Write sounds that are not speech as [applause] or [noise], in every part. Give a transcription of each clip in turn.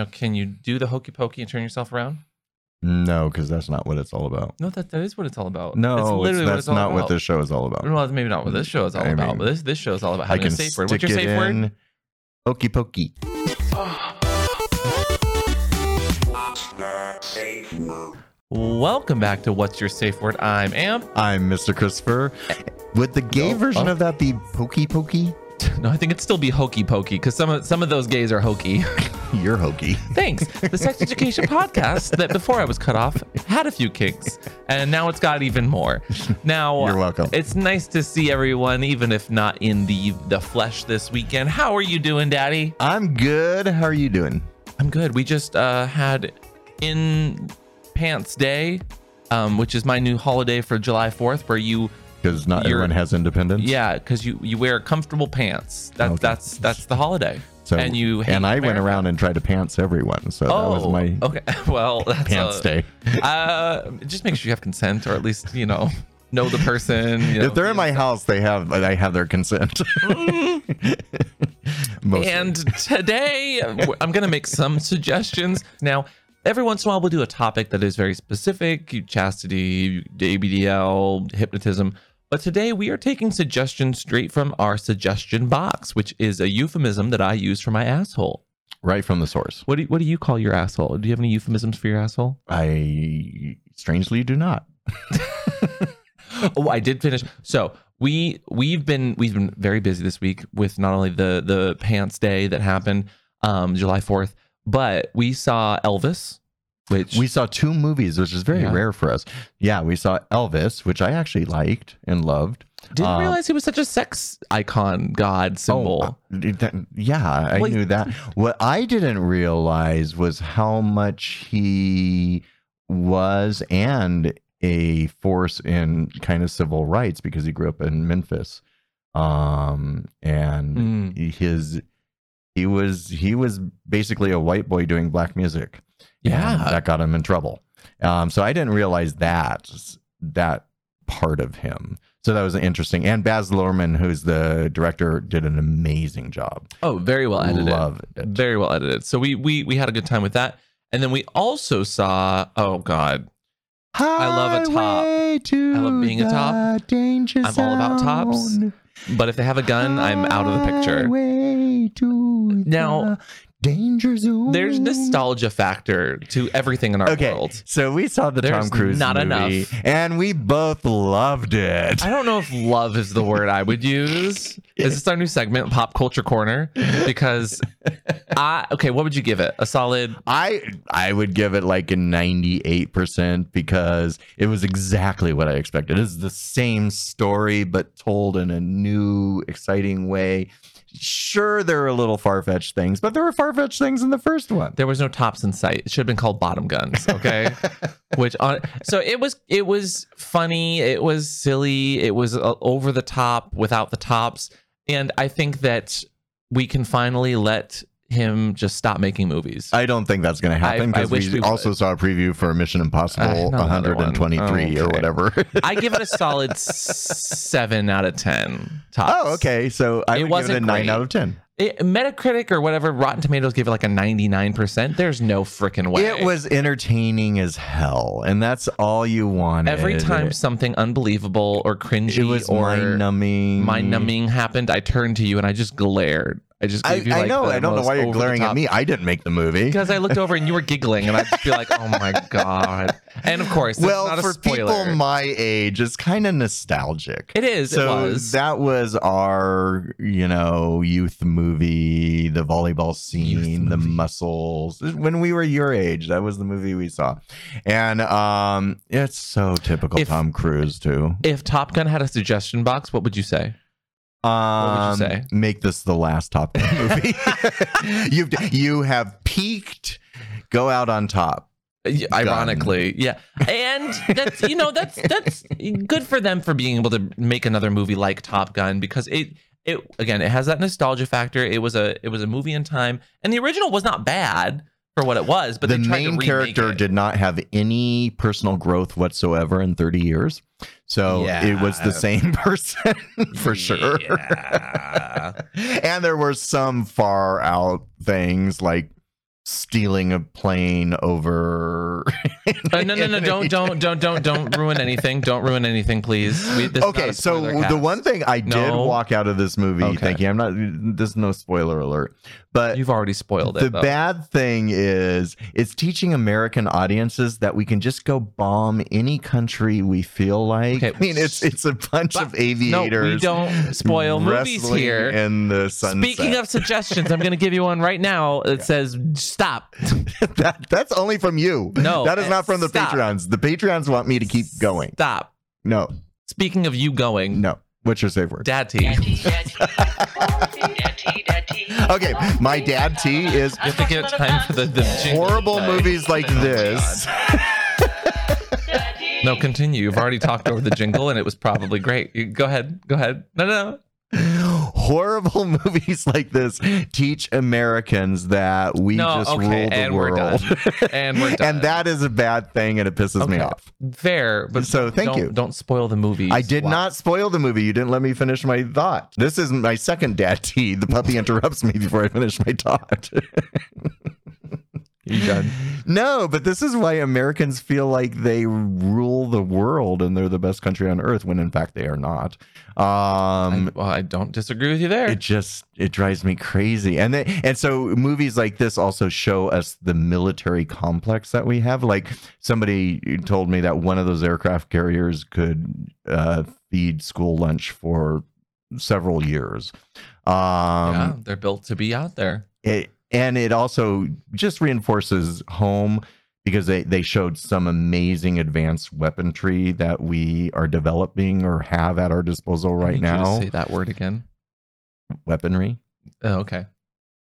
Now, can you do the hokey pokey and turn yourself around? No, because that's not what it's all about. No, that, that is what it's all about. No, it's it's- literally what that's it's all not about. what this show is all about. Well, maybe not what this show is all I about, mean, but this this show is all about I can a safe word. What's your it safe word? in. Hokey pokey. Welcome back to What's Your Safe Word. I'm Amp. I'm Mr. Christopher. Would the gay Oh, version oh. of that be pokey pokey? No, I think it'd still be hokey pokey because some of some of those gays are hokey. [laughs] You're hokey. Thanks. The Sex [laughs] Education podcast that before I was cut off had a few kinks, and now it's got even more. Now [laughs] You're welcome. It's nice to see everyone, even if not in the the flesh this weekend. How are you doing, Daddy? I'm good. How are you doing? I'm good. We just uh, had in pants day, um, which is my new holiday for July 4th, where you Because not You're- everyone has independence. yeah, because you you wear comfortable pants. That's Okay. that's that's the holiday. So and you and I went around and tried to pants everyone. So that was my okay. [laughs] Well, that's pants a- day. [laughs] Uh, just make sure you have consent, or at least you know know the person. You know, if they're in my house, they have I have their consent. [laughs] And today I'm going to make some suggestions. Now, every once in a while we'll do a topic that is very specific, chastity, ABDL, hypnotism. But today we are taking suggestions straight from our suggestion box, which is a euphemism that I use for my asshole. right from the source. What do you, what do you call your asshole? Do you have any euphemisms for your asshole? I strangely do not. [laughs] oh, I did finish. So we we've been we've been very busy this week with not only the the pants day that happened um July 4th, but we saw Elvis, which We saw two movies, which is very Yeah. rare for us. Yeah, we saw Elvis, which I actually liked and loved. didn't um, realize he was such a sex icon, god symbol. Oh, uh, that- yeah, I Well, knew that. What I didn't realize was how much he was and a force in kind of civil rights because he grew up in Memphis. Um and Mm. his he was he was basically a white boy doing black music. Yeah. that got him in trouble. Um, so I didn't realize that that part of him. So that was interesting. And Baz Luhrmann, who's the director, did an amazing job. Oh, very well edited. Loved it. Very well edited. So we we we had a good time with that. And then we also saw oh god, I love a top. To I love being a top. I'm all about tops. but if they have a gun, I'm out of the picture. Highway Now, danger zone. There's nostalgia factor to everything in our Okay, world. so we saw the There's Tom Cruise not movie, enough. and we both loved it. I don't know if love is the word I would use. Is this our new segment, Pop Culture Corner? Because I okay, what would you give it? A solid I I would give it like a 98% because it was exactly what I expected. It's the same story but told in a new exciting way. Sure there are a little far-fetched things, but there were far-fetched things in the first one. there was no tops in sight. It should have been called bottom guns, okay? [laughs] Which on so it was it was funny, it was silly, it was uh, over the top without the tops, and I think that we can finally let him just stop making movies. I don't think that's going to happen I because wish we, we also saw a preview for Mission Uh, Impossible another one. 123 or Okay. whatever. [laughs] I give it a [laughs] solid seven out of ten. Tops. oh, okay. So I It would give it wasn't a 9 great. out of 10. It, Metacritic or whatever, Rotten Tomatoes gave it like a ninety-nine percent. There's no freaking way. It was entertaining as hell, and that's all you wanted. every time something unbelievable or cringy it was or mind numbing. mind numbing happened, I turned to you and I just glared. I just I, gave you I like know. the I don't know why you're glaring at me. I didn't make the movie. because I looked over and you were giggling, and I'd just be like, "Oh my [laughs] god!" And of course, that's well, not a for spoiler. people my age, it's kind of nostalgic. it is. so it was. that was our, you know, youth movie, the volleyball scene, the muscles. When we were your age, that was the movie we saw, and um, it's so typical If- Tom Cruise too. if Top Gun had a suggestion box, what would you say? Um, would you say? Make this the last Top Gun [laughs] movie. [laughs] You've you have peaked. Go out on top. Ironically, yeah, and that's you know that's that's good for them for being able to make another movie like Top Gun because it it again it has that nostalgia factor. It was a it was a movie in time, and the original was not bad for what it was, but the main character it. did not have any personal growth whatsoever in 30 years. So it was the same [laughs] person for sure. Yeah. [laughs] and there were some far out things like stealing a plane over. Uh, no, no, no! [laughs] Don't, don't, don't, don't, don't ruin anything. Don't ruin anything, please. We, this okay, so spoiler the one thing I did No. walk out of this movie Okay. thinking, I'm not. there's no spoiler alert, but you've already spoiled it. the though. bad thing is it's teaching American audiences that we can just go bomb any country we feel like. Okay, [laughs] I mean, it's it's a bunch of aviators. no, aviators. we don't spoil movies here. In the sunset. Speaking of suggestions, I'm going to give you one right now. It says stop. [laughs] that, that's only from you. No, that is not from the stop. Patreons. The Patreons want me to keep going. Stop. No, Speaking of you going, no. What's your safe word? Dad tea. You [laughs] [laughs] Okay, my dad T is have to give it time for the, the horrible movies like Oh this. [laughs] No, continue. You've already talked over the jingle, and it was probably great. You, go ahead. Go ahead. No no, no, Horrible [laughs] movies like this teach Americans that we no. just okay, rule the world. And we're done. [laughs] and that is a bad thing and it pisses me off. fair, but So, thank don't, you. Don't spoil the movie. I did not spoil the movie. You didn't let me finish my thought. This is my second dad [laughs] tea. The puppy interrupts me before I finish my thought. You done? no, but this is why Americans feel like they rule the world and they're the best country on earth when in fact they are not. Um, I, well, I don't disagree with you there. it just it drives me crazy and then and so movies like this also show us the military complex that we have like somebody told me that one of those aircraft carriers could uh, feed school lunch for several years um yeah, they're built to be out there. it, and it also just reinforces home because they, they showed some amazing advanced weaponry that we are developing or have at our disposal right need you to now say that word again. weaponry Oh, okay.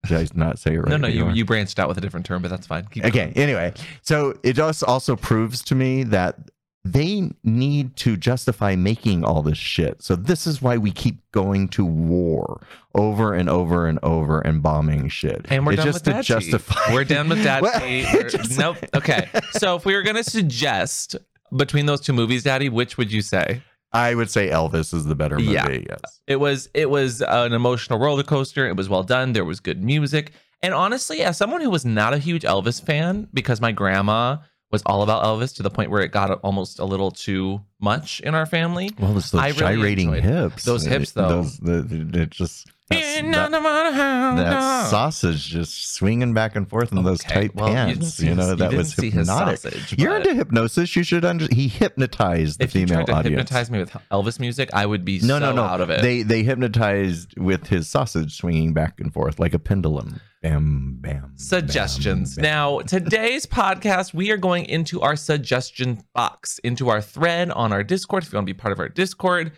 did i not say it right no, no, you, you branched out with a different term, but that's fine. Keep Okay. Anyway, so it just also proves to me that they need to justify making all this shit. So this is why we keep going to war over and over and over and bombing shit. And we're it's done just with to that justify. We're done with that. [laughs] Well, just- Nope. Okay. So if we were gonna suggest between those two movies, Daddy, which would you say? I would say Elvis is the better movie. Yeah. Yes. It was it was an emotional roller coaster. It was well done. There was good music. And honestly, as someone who was not a huge Elvis fan, because my grandma was all about Elvis to the point where it got almost a little too much in our family. Well, it's those I really gyrating hips. those hips, though. Those, the, it just that's- that, how that sausage just swinging back and forth in those tight well, pants. see You, know his- that was didn't see his hypnotic. sausage, You're into hypnosis. You should under. He hypnotized the if you female tried to audience. hypnotize me with Elvis music, I would be no, so no, no. out of it. They they hypnotized with his sausage swinging back and forth like a pendulum. Bam, bam. suggestions. bam, bam. Now, today's [laughs] podcast, we are going into our suggestion box, into our thread on our Discord. If you want to be part of our Discord,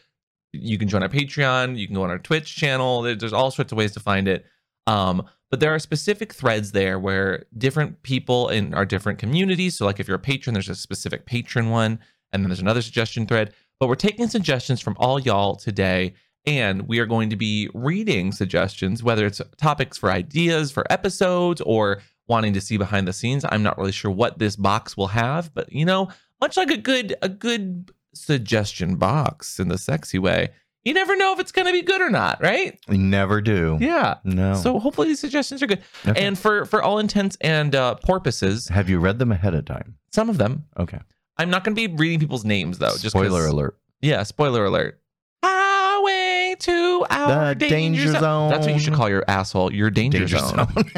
you can join our Patreon. You can go on our Twitch channel. There- There's all sorts of ways to find it. Um, but there are specific threads there where different people in our different communities. So, like if you're a patron, there's a specific patron one, and then there's another suggestion thread. But we're taking suggestions from all y'all today and we are going to be reading suggestions, whether it's topics for ideas for episodes or wanting to see behind the scenes. I'm not really sure what this box will have, but you know, much like a good a good suggestion box in the sexy way, you never know if it's going to be good or not, right? We never do. Yeah. No. So hopefully these suggestions are good. Okay. And for for all intents and uh, purposes, have you read them ahead of time? some of them Okay. I'm not going to be reading people's names though. Just Spoiler alert. Yeah, spoiler alert. Highway to our The danger, danger zone. That's what you should call your asshole. Your danger, Danger zone. zone. [laughs]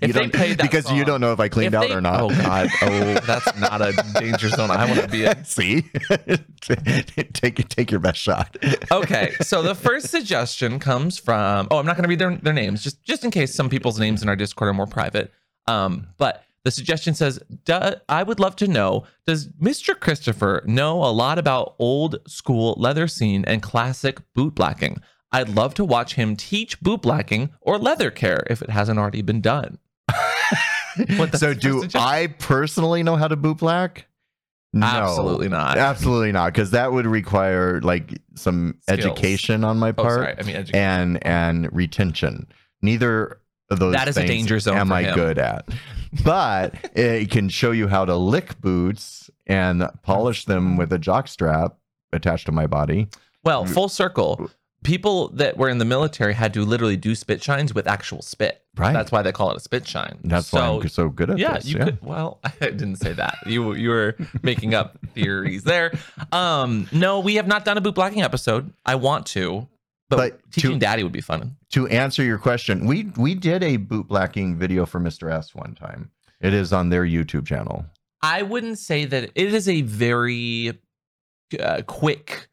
If you they don't, played that because you don't know if I cleaned If out they- or not. Oh God. Oh, that's not a danger zone. I want to be in. [laughs] See, [laughs] take take your best shot. Okay, so the first suggestion comes from. Oh, I'm not going to read their, their names, just just in case some people's names in our Discord are more private. Um, but the suggestion says, "I would love to know: Does Mr. Christopher know a lot about old school leather scene and classic boot blacking? I'd love to watch him teach boot blacking or leather care if it hasn't already been done." [laughs] What so do suggestion? I personally know how to boot black? No, Absolutely not. Absolutely not, because that would require like some Skills. education on my Oh, part sorry. I mean, education. and and retention. Neither those That is a danger zone am I him. good at. But it can show you how to lick boots and polish them with a jock strap attached to my body. Well, full circle. people that were in the military had to literally do spit shines with actual spit. Right. That's why they call it a spit shine. That's so, why I'm so good at yeah, this. you could. Well, [laughs] I didn't say that. You you were making up theories there. Um, no, we have not done a boot blacking episode. I want to, but, But teaching to- daddy would be fun. to answer your question, we we did a boot blacking video for Mr. S one time. It is on their YouTube channel. I wouldn't say that it is a very uh, quick,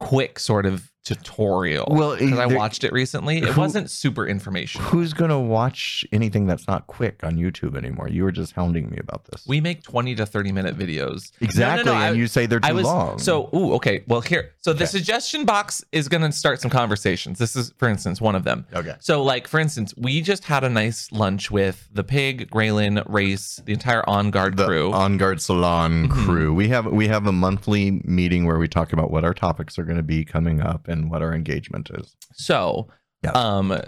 quick sort of tutorial. Well, because I watched it recently, it who- wasn't super informational. Who's gonna watch anything that's not quick on YouTube anymore? You were just hounding me about this. We make twenty to thirty minute videos. No, no, exactly, no, and I- you say they're too I was long. so ooh okay. Well, here, so the Okay. suggestion box is going to start some conversations. This is, for instance, one of them. okay, So, like for instance, we just had a nice lunch with the pig, Graylin, Race, the entire On Guard the crew. On Guard Salon Mhm. crew. We have we have a monthly meeting where we talk about what our topics are going to be coming up and what our engagement is. So, Yeah. um,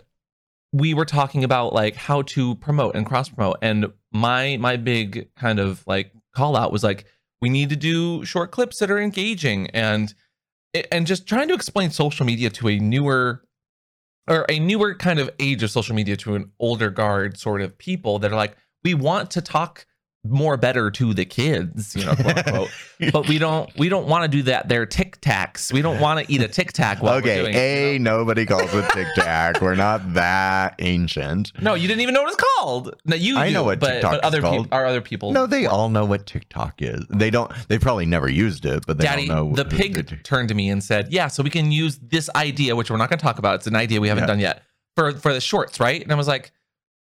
we were talking about like how to promote and cross promote, and my my big kind of like call out was like we need to do short clips that are engaging and and just trying to explain social media to a newer or a newer kind of age of social media to an older guard sort of people that are like we want to talk more better to the kids, you know, quote unquote. [laughs] but we don't we don't want to do that. They're tic tacs. We don't want to eat a tic tac while okay, we're doing it, A, you know? nobody calls it Tic Tac. We're not that ancient. No, you didn't even know what it's called. No, you I do, know what but, TikTok but other people are other people. No, they all know what TikTok is. They don't. They probably never used it, but they Daddy, don't know. the pig turned to me and said, "Yeah, so we can use this idea, which we're not going to talk about. It's an idea we haven't Yeah. done yet for for the shorts, right?" And I was like,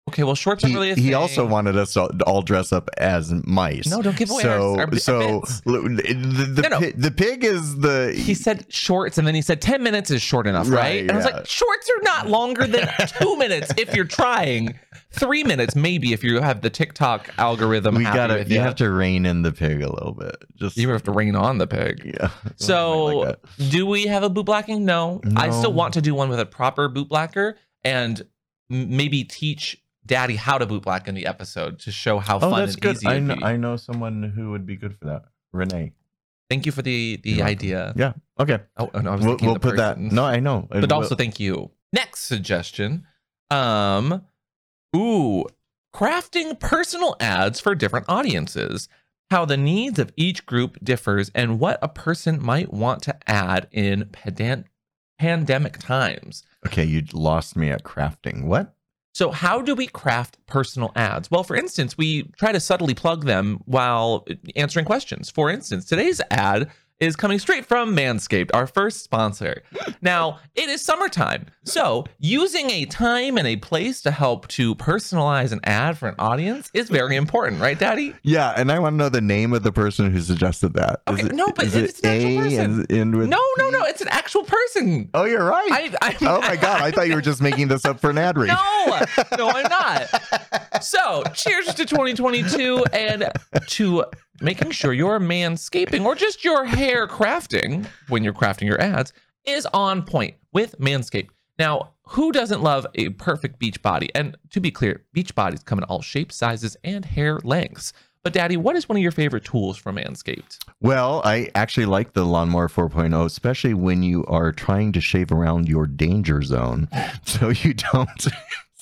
"Okay, well, shorts He, are really a he thing." also wanted us to all dress up as mice. No, don't give away so, our- our so the, the, No, no. pi- the pig is the he said shorts, and then he said ten minutes is short enough, right? Right, and I was like, shorts are not longer than [laughs] two minutes if you're trying. Three minutes, maybe, if you have the TikTok algorithm. we gotta. with You have to rein in the pig a little bit. Just You have to rein on the pig. yeah. So, like do we have a boot blacking? No. I still want to do one with a proper boot blacker and maybe teach Daddy how to boot black in the episode to show how oh, fun that's and good. easy I know. I know someone who would be good for that. Renee. Thank you for the the You're welcome. idea. Yeah. Okay. Oh, no, I was We'll, we'll the put that. No, I know. but also thank you. Next suggestion. Um, ooh, crafting personal ads for different audiences. How the needs of each group differs and what a person might want to add in pedan- pandemic times. Okay, you lost me at crafting. What? So, how do we craft personal ads? Well, for instance, we try to subtly plug them while answering questions. For instance, today's ad is coming straight from Manscaped, our first sponsor. Now, it is summertime. So, using a time and a place to help to personalize an ad for an audience is very important, right, Daddy? Yeah, and I want to know the name of the person who suggested that. Okay, it- no, but is it's it an actual A person. with No, no, no. It's an actual person. Oh, you're right. I, I, oh my god, I thought you were just making this up for an ad read. No, no, I'm not. So, cheers to 2022 and to making sure your manscaping or just your hair crafting when you're crafting your ads is on point with Manscaped. Now, who doesn't love a perfect beach body? And to be clear, beach bodies come in all shapes, sizes, and hair lengths. But, Daddy, what is one of your favorite tools from Manscaped? Well, I actually like the Lawnmower 4.0, especially when you are trying to shave around your danger zone, [laughs] so you don't.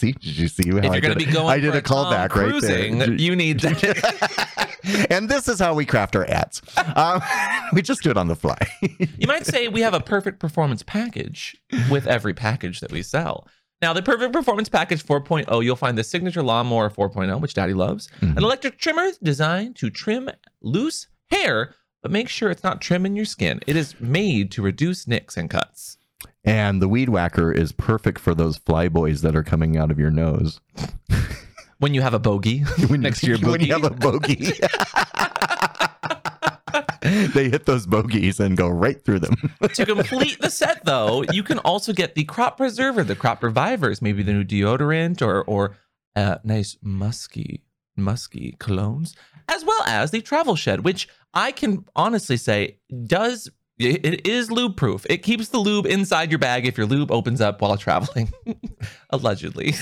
See, did you see how If you're going to did? be going I did a callback right cruising, there. you need to. [laughs] and this is how we craft our ads. Um, [laughs] we just do it on the fly. You might say we have a perfect performance package with every package that we sell. Now, the perfect performance package 4.0, you'll find the signature lawnmower 4.0, which Daddy loves, Mhm. an electric trimmer designed to trim loose hair, but make sure it's not trimming your skin. It is made to reduce nicks and cuts. And the weed whacker is perfect for those fly boys that are coming out of your nose. When you have a bogey [laughs] When, next to your [laughs] when boogie, you have a bogey. [laughs] they hit those bogeys and go right through them. to complete the set, though, you can also get the crop preserver, the crop revivers, maybe the new deodorant or or uh, nice musky musky colognes, as well as the travel shed, which I can honestly say does it is lube proof. It keeps the lube inside your bag if your lube opens up while traveling, [laughs] allegedly.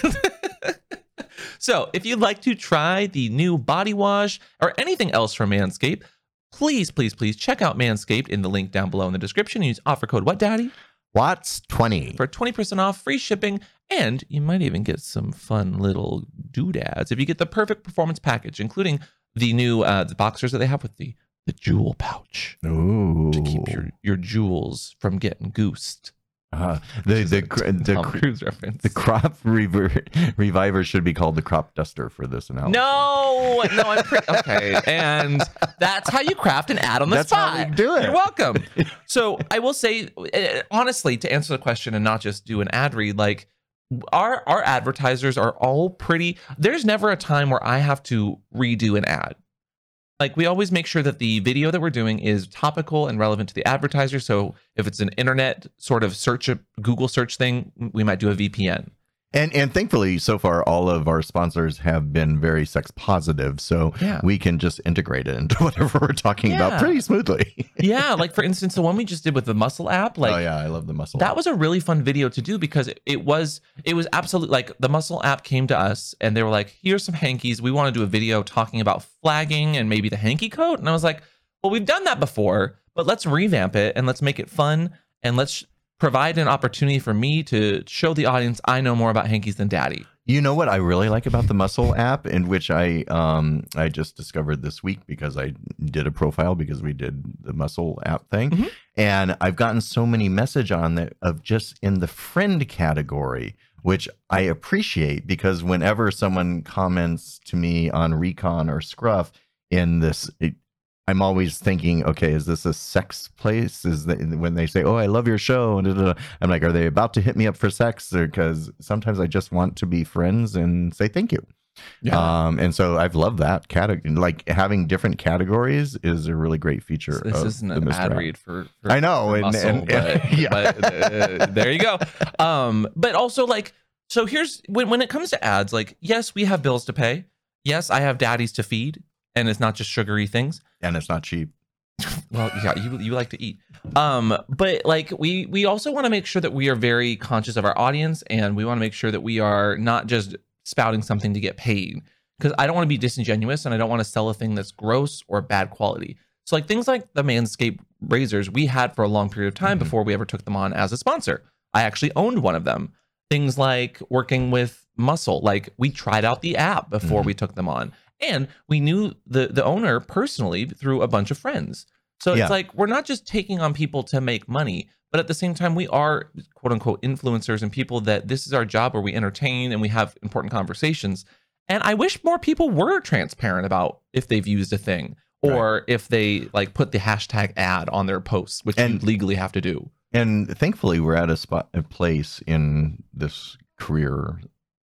[laughs] so, if you'd like to try the new body wash or anything else from Manscaped, please, please, please check out Manscaped in the link down below in the description. Use offer code What Daddy? Watts 20. for 20% off, free shipping, and you might even get some fun little doodads if you get the perfect performance package, including the new uh, the boxers that they have with the the jewel pouch Ooh. to keep your, your jewels from getting goosed. Uh, the the cr- the, Tom Cruise reference. the crop [laughs] rever- reviver should be called the crop duster for this analogy. no, no, I'm pre- okay, and that's how you craft an ad on the That's how spot. we do it. You're welcome. so I will say, uh, honestly, to answer the question and not just do an ad read, like our our advertisers are all pretty. There's never a time where I have to redo an ad. Like we always make sure that the video that we're doing is topical and relevant to the advertiser. So if it's an internet sort of search, Google search thing, we might do a VPN. And and thankfully, so far, all of our sponsors have been very sex positive, so Yeah. we can just integrate it into [laughs] whatever we're talking Yeah. about pretty smoothly. [laughs] yeah, like for instance, the one we just did with the Muscle app, like oh yeah, I love the muscle. that was a really fun video to do because it, it was it was absolutely like the muscle app came to us and they were like here's some hankies we want to do a video talking about flagging and maybe the hanky code and i was like well we've done that before but let's revamp it and let's make it fun and let's provide an opportunity for me to show the audience i know more about hankies than daddy You know what I really like about the Muscle app, in which I um I just discovered this week because I did a profile because we did the Muscle app thing, Mhm. and I've gotten so many message on that of just in the friend category, which I appreciate because whenever someone comments to me on Recon or Scruff in this. I'm always thinking, okay, is this a sex place? Is that when they say, "Oh, I love your show," and I'm like, are they about to hit me up for sex? Because sometimes I just want to be friends and say thank you. Um, and so I've loved that category. Like having different categories is a really great feature. this of isn't the an Mr. ad read for, for I know, for and- muscle, and- but, [laughs] yeah. but, uh, there you go. Um, but also like, so here's when when it comes to ads, like, yes, we have bills to pay. Yes, I have daddies to feed, and it's not just sugary things. and it's not cheap. [laughs] Well, yeah, you you like to eat. Um, but like we we also want to make sure that we are very conscious of our audience, and we want to make sure that we are not just spouting something to get paid. Because I don't want to be disingenuous, and I don't want to sell a thing that's gross or bad quality. So like things like the Manscaped razors we had for a long period of time Mhm. before we ever took them on as a sponsor. I actually owned one of them. Things like working with Muscle, like we tried out the app before Mhm. we took them on, and we knew the the owner personally through a bunch of friends. So Yeah. it's like we're not just taking on people to make money, but at the same time we are quote unquote influencers and people that this is our job where we entertain and we have important conversations. And I wish more people were transparent about if they've used a thing or if they like put the hashtag ad on their posts, which And- you legally have to do. And thankfully, we're at a spot, a place in this career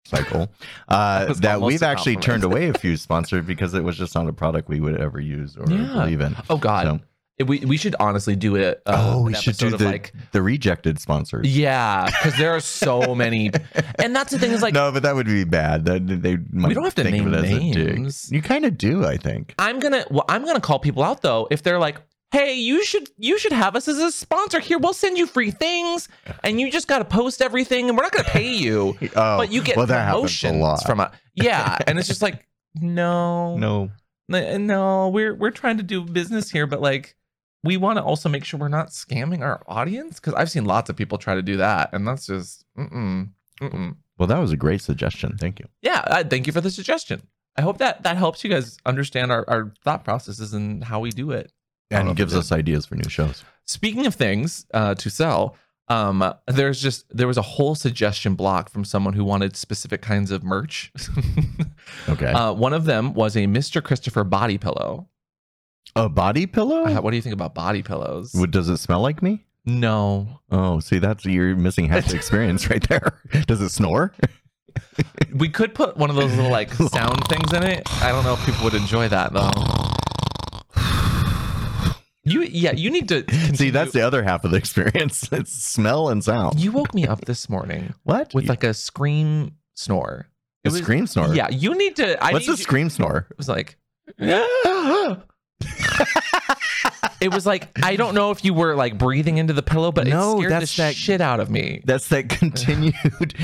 cycle [laughs] uh, that we've actually turned away a few [laughs] sponsors because it was just not a product we would ever use or Yeah. believe in. Oh God, So- we we should honestly do it. Uh, oh, we should do the like the rejected sponsors. yeah, because there are so [laughs] many, and that's the thing is like no, but that would be bad. That they might don't have to name it as a names. You kind of do, I think. I'm gonna well, I'm gonna call people out though if they're like, hey, you should you should have us as a sponsor here. We'll send you free things, and you just gotta post everything, and we're not gonna pay you, [laughs] Oh, but you get well, that happens a promotions from a yeah, and it's just like [laughs] no, no. No, we're we're trying to do business here, but like we want to also make sure we're not scamming our audience because I've seen lots of people try to do that, and that's just mm-mm, mm-mm. Well, that was a great suggestion. Thank you. yeah. Uh, thank you for the suggestion. I hope that that helps you guys understand our, our thought processes and how we do it. I don't know And gives us ideas for new shows. Speaking of things uh, to sell, um, there's just there was a whole suggestion block from someone who wanted specific kinds of merch. [laughs] Okay. uh, one of them was a Mr. Christopher body pillow. a body pillow? Uh, what do you think about body pillows? What, does it smell like me? no, Oh, see, that's you're missing half the experience right there. [laughs] Does it snore? we could put one of those little like [laughs] sound things in it. I don't know if people would enjoy that though. You yeah, you need to See, that's the other half of the experience. [laughs] It's smell and sound. You woke me up this morning What? with like a scream snore. a was- scream snore? Yeah, you need to. I What's need a scream snore? It was like. [laughs] it was like I don't know if you were like breathing into the pillow, but No, it scared that's the that- shit out of me. That's that continued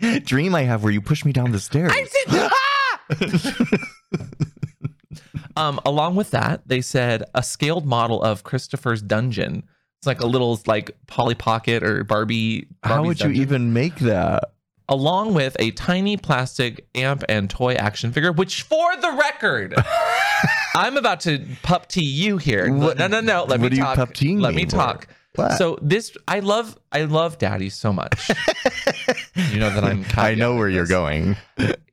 [laughs] dream I have where you push me down the stairs. Ah! Um, along with that, they said a scaled model of Christopher's dungeon. It's like a little like Polly Pocket or Barbie. How Barbie's would you even make that? Along with a tiny plastic amp and toy action figure, which for the record, [laughs] I'm about to pup tea you here. What- no, no, no. Let me talk. what me are you talk. pup Let me me for? talk. What? So this, I love, I love Daddy so much. [laughs] you know that I'm. I know where you're going.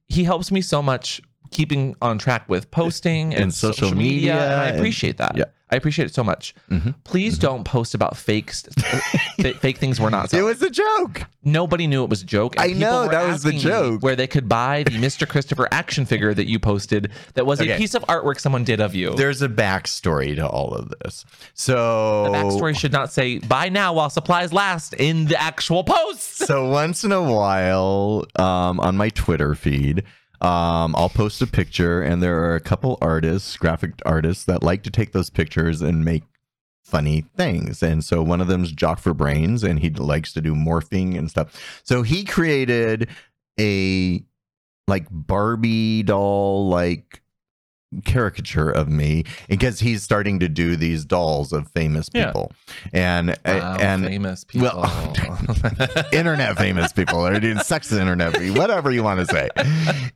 He helps me so much keeping on track with posting and, And social media and I appreciate that. yeah. I appreciate it so much. Mhm. Please don't post about fake, [laughs] fa- fake things we're not It was a joke. Nobody knew it was a joke. I know, that was the joke. Where they could buy the Mr. Christopher action figure that you posted that was Okay. a piece of artwork someone did of you. There's a backstory to all of this. So the backstory should not say buy now while supplies last in the actual posts. so once in a while um, on my twitter feed um, i'll post a picture and there are a couple artists graphic artists that like to take those pictures and make funny things. And so one of them's jock for brains and he likes to do morphing and stuff. So he created a like barbie doll like caricature of me because he's starting to do these dolls of famous Yeah. people and Wow, and famous [laughs] people. well, [laughs] internet famous people or doing sex internet whatever you want to say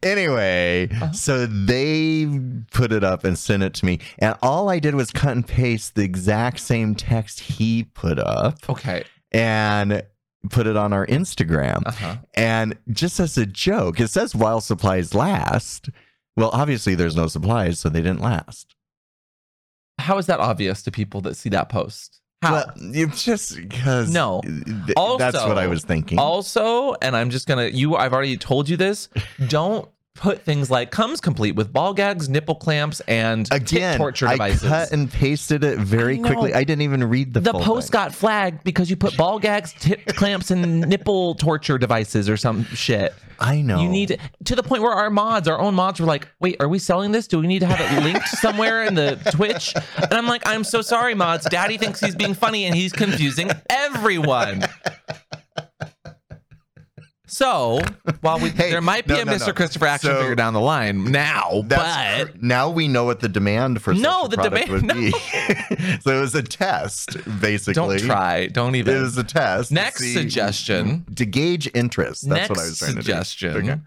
anyway Uh-huh. so they put it up and sent it to me and all i did was cut and paste the exact same text he put up okay. and put it on our instagram Uh-huh. and just as a joke it says while supplies last well obviously there's no supplies so they didn't last How is that obvious to people that see that post? How? well you just because No. th- Also- that's what i was thinking Also, and I'm just gonna you I've already told you this, [laughs] don't put things like comes complete with ball gags, nipple clamps, and Again, torture I devices. cut and pasted it very I quickly. I didn't even read the, the post thing. got flagged because you put ball gags, tit clamps, and [laughs] nipple torture devices or some shit. I know. You need to, to the point where our mods, our own mods, were like, "Wait, are we selling this? Do we need to have it linked [laughs] somewhere in the Twitch?" And I'm like, "I'm so sorry, mods. Daddy thinks he's being funny and he's confusing everyone." [laughs] So while we Hey, there might be no, a no, Mr. no. Christopher action So- figure down the line now, but cr- now we know what the demand for No, the demand- would [laughs] be. [laughs] so it was a test, basically. don't try. Don't even. It was a test. to Next see- suggestion. to gauge interest. That's Next what I was trying suggestion to do. Okay.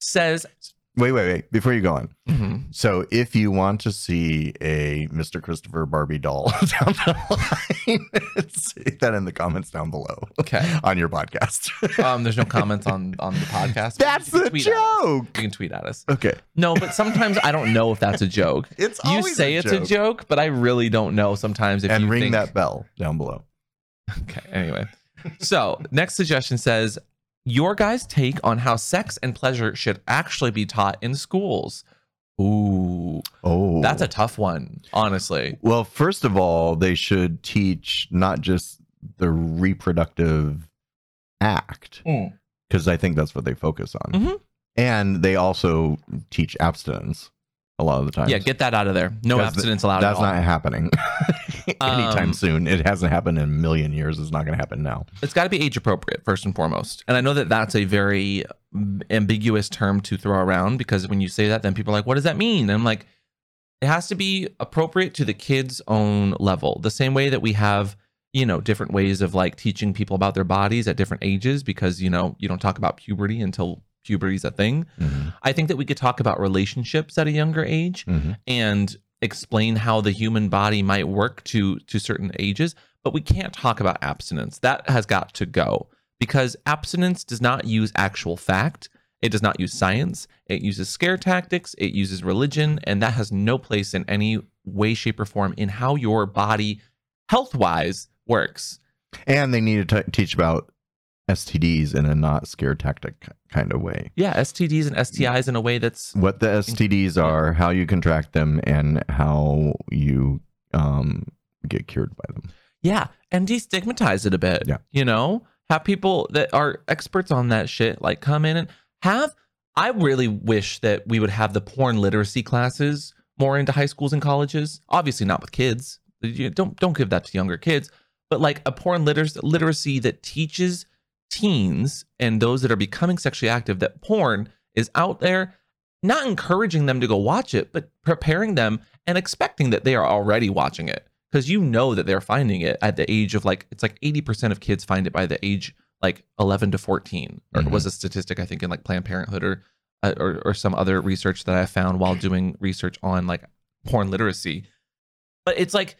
says, Wait, wait, wait. Before you go on, Mhm. so if you want to see a Mr. Christopher Barbie doll [laughs] down the line, [laughs] say that in the comments down below okay. on your podcast. [laughs] Um, there's no comments on on the podcast. That's the tweet at us. joke. You can tweet at us. Okay. No, but sometimes I don't know if that's a joke. It's You say a it's joke. a joke, but I really don't know sometimes if and you ring think, that bell down below. Okay, anyway. So, next suggestion says your guys' take on how sex and pleasure should actually be taught in schools. Ooh, Oh, that's a tough one, honestly. well. First of all, they should teach not just the reproductive act, because I think that's what they focus on, Mhm. and they also teach abstinence a lot of the time. Yeah, get that out of there. No abstinence allowed That's at all. not happening [laughs] [laughs] anytime Um, soon. It hasn't happened in a million years. It's not going to happen now. it's got to be age appropriate first and foremost and i know that that's a very mm, ambiguous term to throw around because when you say that then people are like what does that mean and i'm like it has to be appropriate to the kid's own level the same way that we have you know different ways of like teaching people about their bodies at different ages because you know you don't talk about puberty until puberty's a thing i think that we could talk about relationships at a younger age Mhm. and explain how the human body might work to to certain ages but we can't talk about abstinence. That has got to go because abstinence does not use actual fact. It does not use science. It uses scare tactics. It uses religion and that has no place in any way shape or form in how your body health wise works. And they need to t- teach about STDs in a not scare tactic kind of way. yeah stds and stis in a way that's What the STDs are, how you contract them, and how you um, get cured by them. Yeah, and destigmatize it a bit. Yeah. You know, have people that are experts on that shit like come in and have. I really wish that we would have the porn literacy classes more into high schools and colleges. Obviously, not with kids. You don't don't give that to younger kids, but like a porn liter- literacy that teaches teens and those that are becoming sexually active that porn is out there, not encouraging them to go watch it, but preparing them and expecting that they are already watching it. Because you know that they're finding it at the age of like it's like 80% of kids find it by the age like 11 to 14 or it was a statistic i think in like planned parenthood or uh, or, or some other research that i found while doing research on like porn literacy. But it's like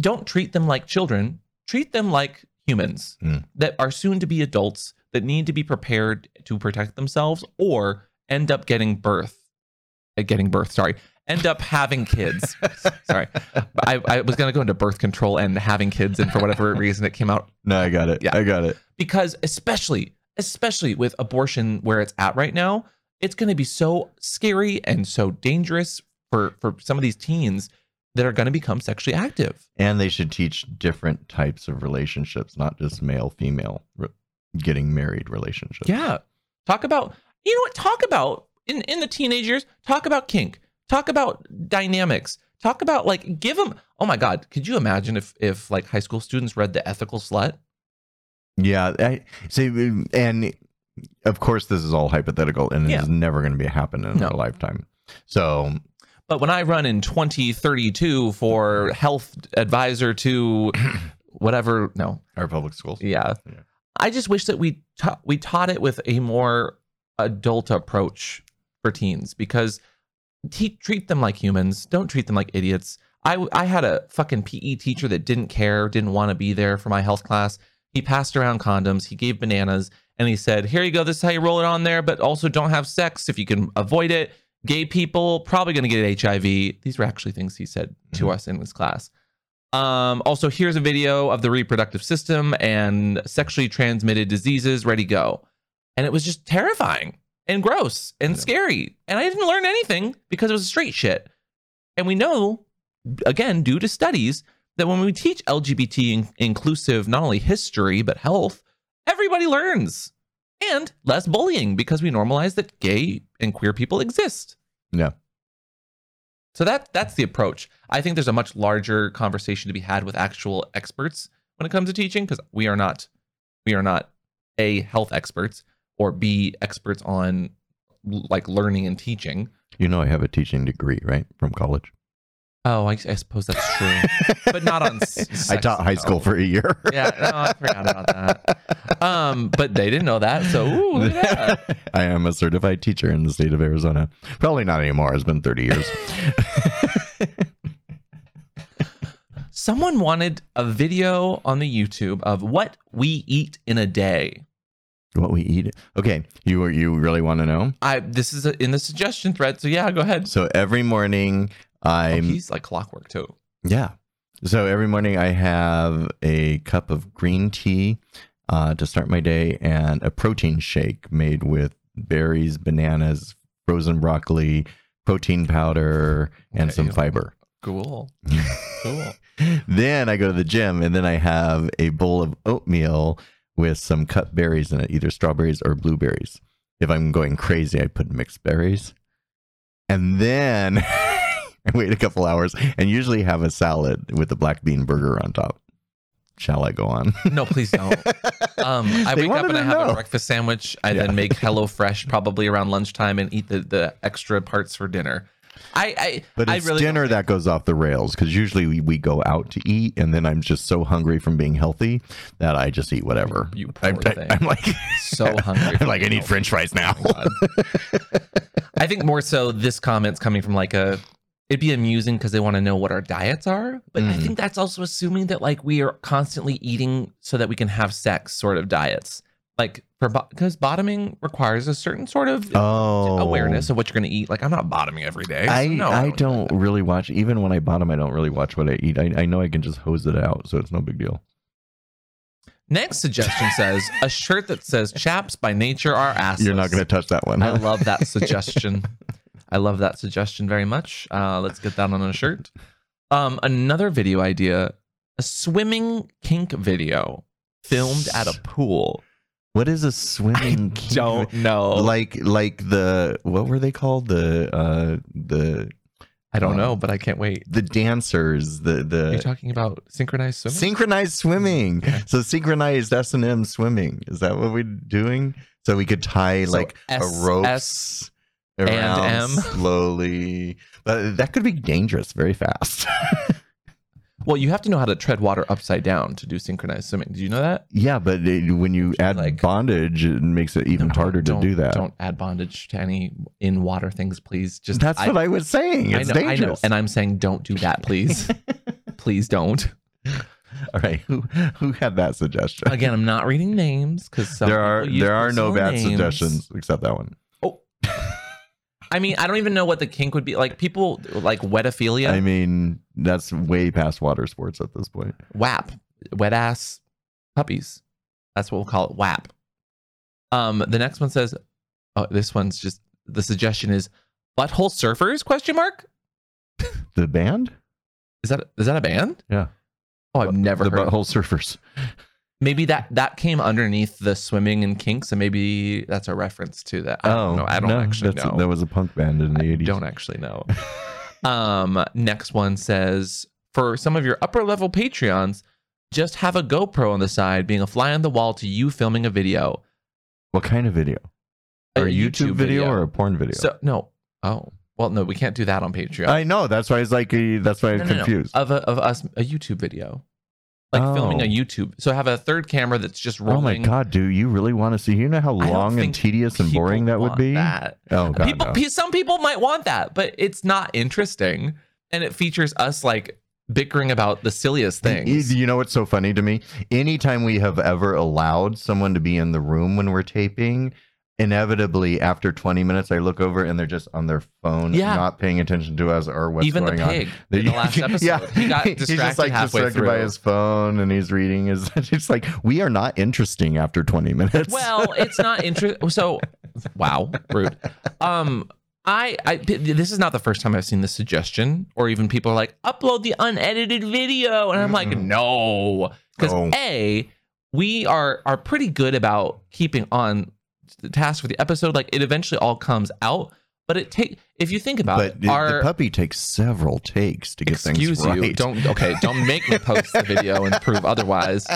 don't treat them like children treat them like humans Mm. that are soon to be adults that need to be prepared to protect themselves or end up getting birth uh, getting birth sorry end up having kids [laughs] sorry I, I was going to go into birth control and having kids and for whatever reason it came out No, I got it. Yeah. I got it. because especially especially with abortion where it's at right now it's going to be so scary and so dangerous for for some of these teens that are going to become sexually active And they should teach different types of relationships, not just male female re- getting married relationships. yeah talk about you know what talk about in in the teenage years talk about kink talk about dynamics talk about like give them oh my god could you imagine if if like high school students read the ethical slut Yeah. I see. And of course, this is all hypothetical and Yeah. it's never going to be happen in No. our lifetime. So, But when I run in 2032 for health advisor to [clears throat] whatever, no, our public schools. yeah, Yeah. I just wish that we ta- we taught it with a more adult approach for teens because te- treat them like humans. Don't treat them like idiots. I I had a fucking PE teacher that didn't care, didn't want to be there for my health class. He passed around condoms. He gave bananas, and he said, "Here you go. This is how you roll it on there, but also don't have sex if you can avoid it." Gay people probably going to get HIV. These were actually things he said to Mhm. us in this class. Um, also, here's a video of the reproductive system and sexually transmitted diseases. Ready, go. And it was just terrifying and gross and scary. And I didn't learn anything because it was straight shit. And we know, again, due to studies, that when we teach LGBT in- inclusive, not only history, but health, everybody learns. And less bullying because we normalize that gay and queer people exist. Yeah. So that that's the approach. I think there's a much larger conversation to be had with actual experts when it comes to teaching because we are not we are not a health experts or b experts on like learning and teaching. You know, I have a teaching degree, right? From college. Oh, I, I suppose that's true, [laughs] but not on. s- I sex, taught high no. school for a year. Yeah, no, I forgot about that. Um, but they didn't know that, so ooh, look at that. [laughs] I am a certified teacher in the state of Arizona. Probably not anymore. It's been 30 years. [laughs] Someone wanted a video on the YouTube of what we eat in a day. what we eat. Okay, you you really want to know? I this is a, in the suggestion thread, so yeah, go ahead. So every morning Oh, I'm he's like clockwork too. yeah. So every morning I have a cup of green tea uh, to start my day and a protein shake made with berries, bananas, frozen broccoli, protein powder, and some fiber. Cool, cool. [laughs] then I go to the gym and then I have a bowl of oatmeal with some cut berries in it, either strawberries or blueberries. If I'm going crazy, I put mixed berries. And then [laughs] [laughs] wait a couple hours and usually have a salad with a black bean burger on top. Shall I go on? No, please don't. [laughs] Um, I wake up and I have know. a breakfast sandwich. I Yeah. then make [laughs] Hello Fresh probably around lunchtime and eat the, the extra parts for dinner. I, I But I it's really dinner that goes off the rails because usually we, we go out to eat and then I'm just so hungry from being healthy that I just eat whatever. You poor I, thing. am like, so hungry. I'm like, I need French fries now. Oh. I think more so this comment's coming from like a it'd be amusing because they want to know what our diets are. But I Mm. think that's also assuming that like we are constantly eating so that we can have sex sort of diets. Like for because bottoming requires a certain sort of oh, awareness of what you're going to eat. Like I'm not bottoming every day. so I no, I do don't that. really watch even when I bottom I don't really watch what I eat. I, I know I can just hose it out, so it's no big deal. Next suggestion says a shirt that says "Chaps by nature are asses." You're not going to touch that one. I love that [laughs] suggestion. I love that suggestion very much. Uh, let's get that on a shirt. Um, another video idea: a swimming kink video filmed at a pool. what is a swimming? kink? Don't know. like like the what were they called the uh the I don't um, know, but I can't wait. the dancers the the You're talking about synchronized swimming. synchronized swimming. [laughs] Okay. So synchronized S and M swimming. Is that what we're doing? So we could tie So like S- a rope S around M? slowly. But that could be dangerous very fast. [laughs] Well, you have to know how to tread water upside down to do synchronized swimming. Did you know that? Yeah, but it, when you add like- bondage, it makes it even No, harder to don't- that. Don't add bondage to any in water things, please. Just That's what I was saying. I It's know, I know, dangerous. and I'm saying don't do that, please. [laughs] please don't. All right, who who had that suggestion? Again, I'm not reading names because there are there are no bad suggestions except that one. I mean, I don't even know what the kink would be. Like people like wetophilia, I mean, that's way past water sports at this point. WAP, wet ass puppies. That's what we'll call it, WAP. Um, the next one says, oh, this one's just the suggestion is butthole surfers? Question mark. The band? Is that is that a band? Yeah. Oh, I've never the heard. butthole surfers. Maybe that that came underneath the swimming and kinks, and maybe that's a reference to that. I don't know. I don't Oh, no, actually know. That was a punk band in the I eighties. don't actually know. um, next one says for some of your upper level Patreons, just have a GoPro on the side, being a fly on the wall to you filming a video. What kind of video? A a YouTube, video, or a porn video? So no. Oh well, no, we can't do that on Patreon. I know. That's why I was like, uh, that's why I No, was no, no. confused. Of a, of us a YouTube video, like oh. filming a Oh. YouTube. So I have a third camera that's just rolling. Oh my god, do you really want to see? You know how long and tedious and boring that would be. That. Oh god, people, no. some people might want that, but it's not interesting, and it features us like bickering about the silliest things. You know what's so funny to me? Anytime we have ever allowed someone to be in the room when we're taping, inevitably after 20 minutes, I look over and they're just on their phone, Yeah. not paying attention to us or what's Even the going on. pig [laughs] in the last episode, yeah, he got [laughs] he's distracted just like halfway distracted through. by his phone and he's reading his. [laughs] It's like we are not interesting after 20 minutes. well, it's not interesting. So, wow, rude. Um, I, I, this is not the first time I've seen this suggestion, or even people are like, upload the unedited video, and I'm like, Mm-mm. no, because No. a, we are are pretty good about keeping on the task for the episode. Like it eventually all comes out, but it take if you think about but it, the, our the puppy takes several takes to get excuse things right. you don't okay don't make me post the video and prove otherwise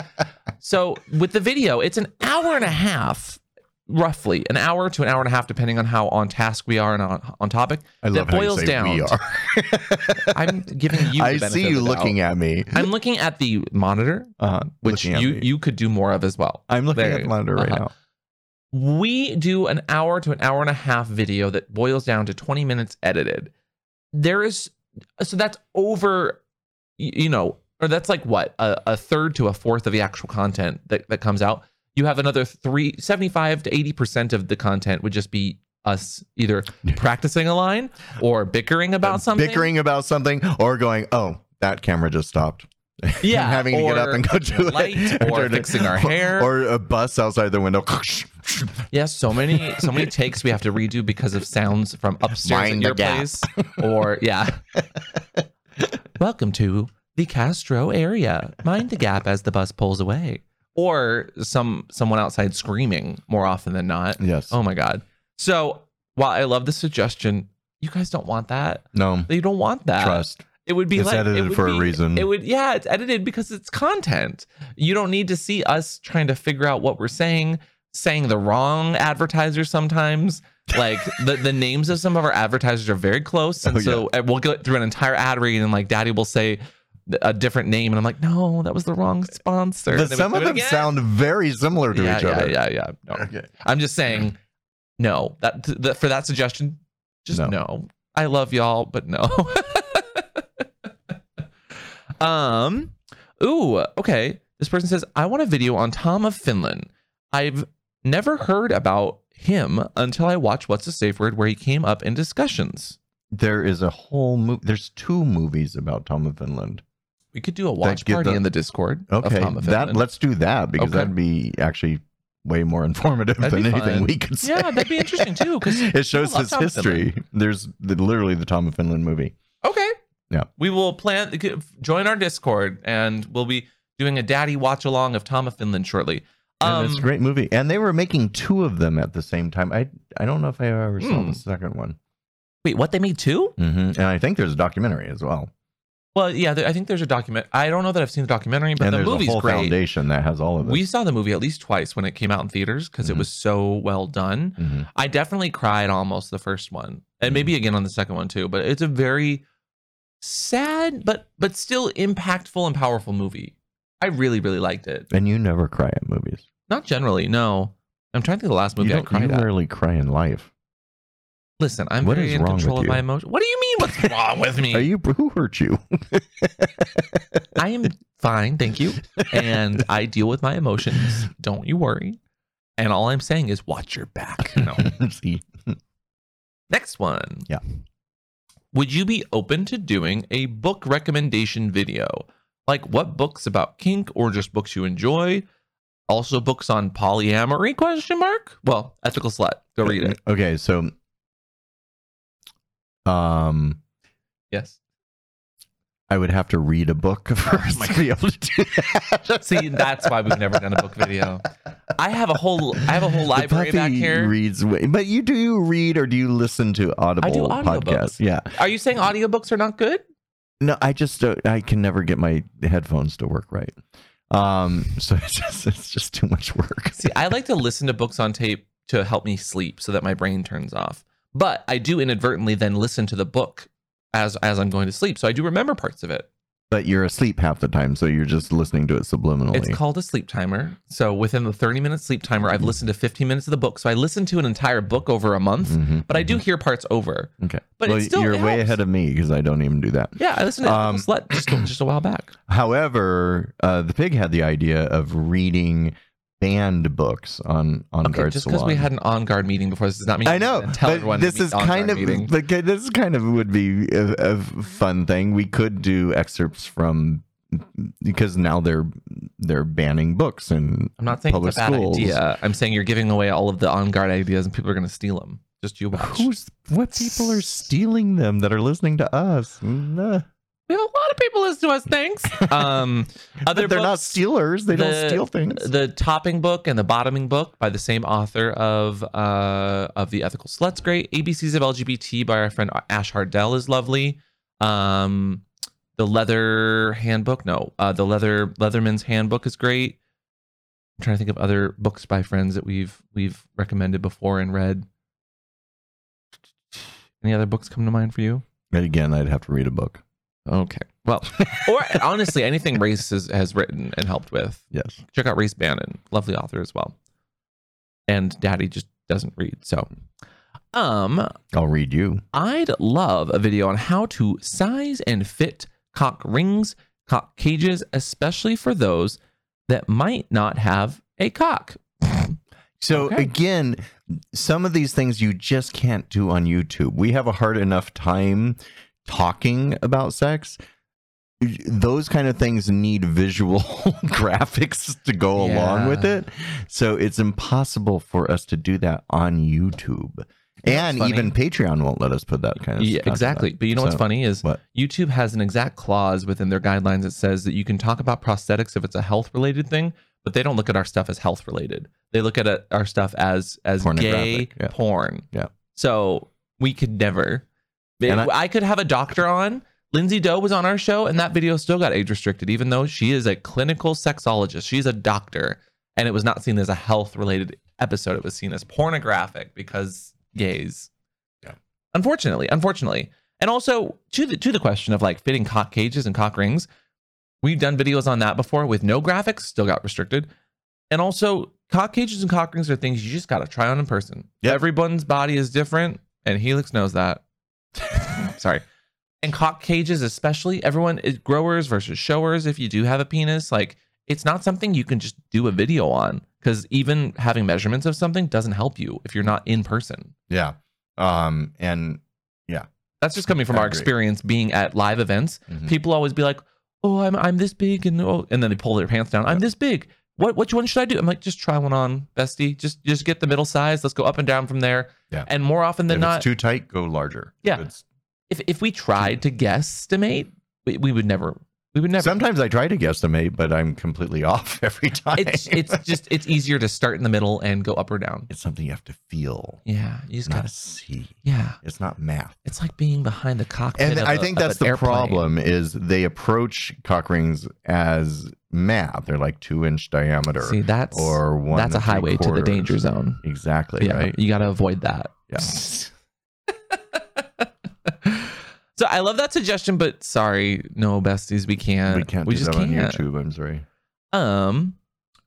so with the video it's an hour and a half roughly an hour to an hour and a half depending on how on task we are and on, on topic I love that how boils you say down we are. i'm giving you [laughs] I see you the doubt. looking at me. i'm looking at the monitor Uh, which you me. you could do more of as well I'm looking there at the monitor right Uh-huh. now. We do an hour to an hour and a half video that boils down to 20 minutes edited. There is so that's over you know or that's like what a, a third to a fourth of the actual content that, that comes out. You have another three 75 to 80 percent of the content would just be us either [laughs] practicing a line or bickering about something. bickering about something or going, oh, that camera just stopped. [laughs] Yeah, having to get up and go to light, [laughs] it. or fixing our hair. Or a bus outside the window. [laughs] Yeah, so many so many takes we have to redo because of sounds from upstairs Mind in your gap. place. Or yeah. Welcome to the Castro area. Mind the gap as the bus pulls away. Or some someone outside screaming more often than not. yes. Oh my god. So while I love the suggestion, you guys don't want that. no. You don't want that. Trust. It would be It's like it edited would for a reason. It would yeah, it's edited because it's content. You don't need to see us trying to figure out what we're saying, saying the wrong advertiser sometimes. Like [laughs] the, the names of some of our advertisers are very close. And Oh, so uh, we'll go through an entire ad read and like daddy will say a different name and I'm like, no, that was the wrong sponsor. But And then we some of them again. sound very similar to yeah, each yeah, other. yeah, yeah. No. Okay. I'm just saying, no. That, th- for that suggestion, just No. no. I love y'all, but no. [laughs] um. Ooh. Okay. This person says, "I want a video on Tom of Finland. I've never heard about him until I watched What's a Safe Word, where he came up in discussions. There is a whole movie. There's two movies about Tom of Finland. We could do a watch party the- in the Discord. Okay, Of Tom of that let's do that because Okay. that'd be actually way more [laughs] informative That'd than anything fun. we could say. Yeah, that'd be interesting too because [laughs] it shows his history. There's the, literally the Tom of Finland movie. Yeah. We will plan join our Discord and we'll be doing a daddy watch along of Tom of Finland shortly. Um, it's a great movie. And they were making two of them at the same time. I I don't know if I ever saw Hmm. the second one. wait, what they made two? hmm And I think there's a documentary as well. Well, yeah, I think there's a document. I don't know that I've seen the documentary, but and the movie's a whole great. foundation that has all of it. We saw the movie at least twice when it came out in theaters because it Mhm. was so well done. Mhm. I definitely cried almost the first one, and maybe again on the second one too. But it's a very sad but but still impactful and powerful movie. I really really liked it. And you never cry at movies. Not generally, no. I'm trying to think of the last movie you I don't, cried you at. rarely cry in life. Listen, I'm What very is in control of my you? emotions. What do you mean? What's [laughs] wrong with me? Are you who hurt you? [laughs] I am fine, thank you. And [laughs] I deal with my emotions. Don't you worry. And all I'm saying is watch your back. No. See, Next one. Yeah. Would you be open to doing a book recommendation video? Like what books about kink or just books you enjoy? Also books on polyamory question mark? Well, ethical slut. Go read it. Okay, so um Yes. I would have to read a book [laughs] first my to be able to do that. [laughs] See, that's why we've never done a book video. I have a whole I have a whole library back here. Reads, but you do you read or do you listen to Audible audiobooks. podcasts? Yeah. Are you saying audiobooks are not good? No, I just don't, I can never get my headphones to work right. Um, so [laughs] it's just it's just too much work. See, I like to listen to books on tape to help me sleep so that my brain turns off. But I do inadvertently then listen to the book as as I'm going to sleep. So I do remember parts of it. But you're asleep half the time, so you're just listening to it subliminally. It's called a sleep timer. So within the 30 minute sleep timer, I've listened to 15 minutes of the book. So I listened to an entire book over a month, Mhm, but I do mhm. hear parts over. Okay, But well, still you're way ahead of me because I don't even do that. Yeah, I listened to Um, um, Slut just, just a while back. [clears throat] However, uh, the pig had the idea of reading banned books on on Okay, guard just because we had an on guard meeting before, this does not mean I know, but everyone this is kind of meeting. [laughs] like this kind of would be a, a fun thing. We could do excerpts from because now they're they're banning books and I'm not saying public it's a bad schools. idea. I'm saying you're giving away all of the on guard ideas and people are going to steal them. Just you watch. Who's what people are stealing them that are listening to us? Mm, uh, a lot of people listen to us. Thanks. [laughs] Um, other but they're not stealers. They the- don't steal things. The topping book and the bottoming book by the same author of uh of the Ethical Sluts great. ABCs of LGBT by our friend Ash Hardell is lovely. Um, the Leather Handbook, no, uh, the Leather Leatherman's Handbook is great. I'm trying to think of other books by friends that we've we've recommended before and read. Any other books come to mind for you? And again, I'd have to read a book. Okay. Well, [laughs] or honestly, anything Race has, has written and helped with. Yes. Check out Race Bannon, lovely author as well. And Daddy just doesn't read. So, um, I'll read you. I'd love a video on how to size and fit cock rings, cock cages, especially for those that might not have a cock. [laughs] So Okay. again, some of these things you just can't do on YouTube. We have a hard enough time talking about sex. Those kind of things need visual [laughs] graphics to go along with it. So it's impossible for us to do that on YouTube. And funny? even Patreon won't let us put that kind of Yeah, exactly. up. But you know what's funny is what? YouTube has an exact clause within their guidelines that says that you can talk about prosthetics if it's a health related thing, but they don't look at our stuff as health related. They look at our stuff as as gay yeah. porn. Yeah. So we could never. I, I- could have a doctor on. Lindsay Doe was on our show, and that video still got age restricted, even though she is a clinical sexologist. She's a doctor, and it was not seen as a health related episode. It was seen as pornographic because gays. Yeah. Unfortunately, unfortunately, and also to the to the question of like fitting cock cages and cock rings, we've done videos on that before with no graphics, still got restricted, and also cock cages and cock rings are things you just got to try on in person. Yep. Everyone's body is different, and Helix knows that. [laughs] Sorry. And cock cages, especially, everyone is growers versus showers. If you do have a penis, like it's not something you can just do a video on because even having measurements of something doesn't help you if you're not in person. Yeah. Um and yeah, That's just coming from I our agree. experience being at live events. Mhm. People always be like, "Oh, I'm I'm this big," and oh, and then they pull their pants down. I'm this big. What which one should I do? I'm like, just try one on, bestie. Just just get the middle size. Let's go up and down from there. Yeah. And more often than if not, it's too tight, go larger. Yeah. If it's- if if we tried to guesstimate, we, we would never. We would never. Sometimes I try to guesstimate, but I'm completely [laughs] off every time. it's it's just it's easier to start in the middle and go up or down. it's something you have to feel, Yeah, you just gotta. see. Yeah, It's not math. it's like being behind the cockpit. And I a- think that's the airplane. problem is they approach cock rings as math. They're like two inch diameter See, that's or one. that's a highway to the danger zone. Exactly Yeah, right. you got to avoid that. Yeah. [laughs] So I love that suggestion, but sorry, no besties, we can't. we can't We do just that on can't. YouTube. I'm sorry. Um,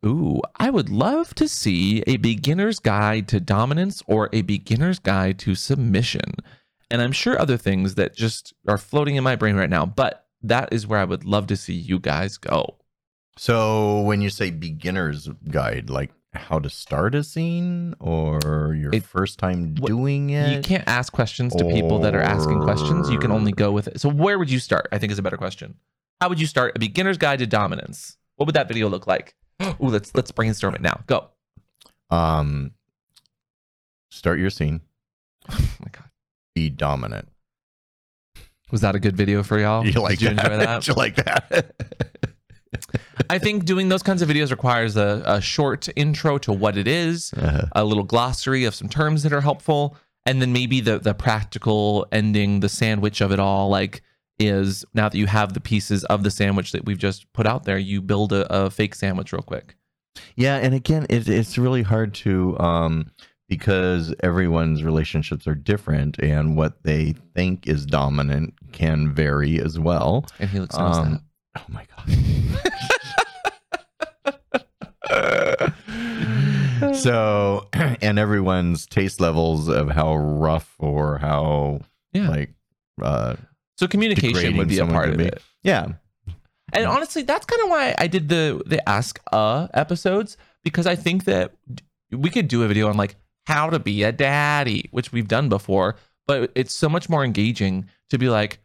ooh, I would love to see a beginner's guide to dominance or a beginner's guide to submission. And I'm sure other things that just are floating in my brain right now, but that is where I would love to see you guys go. So when you say beginner's guide, like how to start a scene or your It- first time doing it? You can't ask questions to people that are asking questions. You can only go with it. So where would you start? I think is a better question. How would you start a beginner's guide to dominance? What would that video look like? [gasps] Ooh, let's let's brainstorm it now. Go. Um, start your scene. [laughs] Oh my god. Be dominant. Was that a good video for y'all? You like Did you that? enjoy that? [laughs] you like that? [laughs] I think doing those kinds of videos requires a, a short intro to what it is, Uh, a little glossary of some terms that are helpful, and then maybe the the practical ending, the sandwich of it all, like is now that you have the pieces of the sandwich that we've just put out there, you build a, a fake sandwich real quick. yeah, and again, it, it's really hard to um because everyone's relationships are different, and what they think is dominant can vary as well. And he looks knows Um, Oh my god. [laughs] so [clears throat] and everyone's taste levels of how rough or how Yeah. like uh So communication would be a part of be. it. yeah And honestly, that's kind of why I did the the ask uh episodes because I think that we could do a video on like how to be a daddy, which we've done before, but it's so much more engaging to be like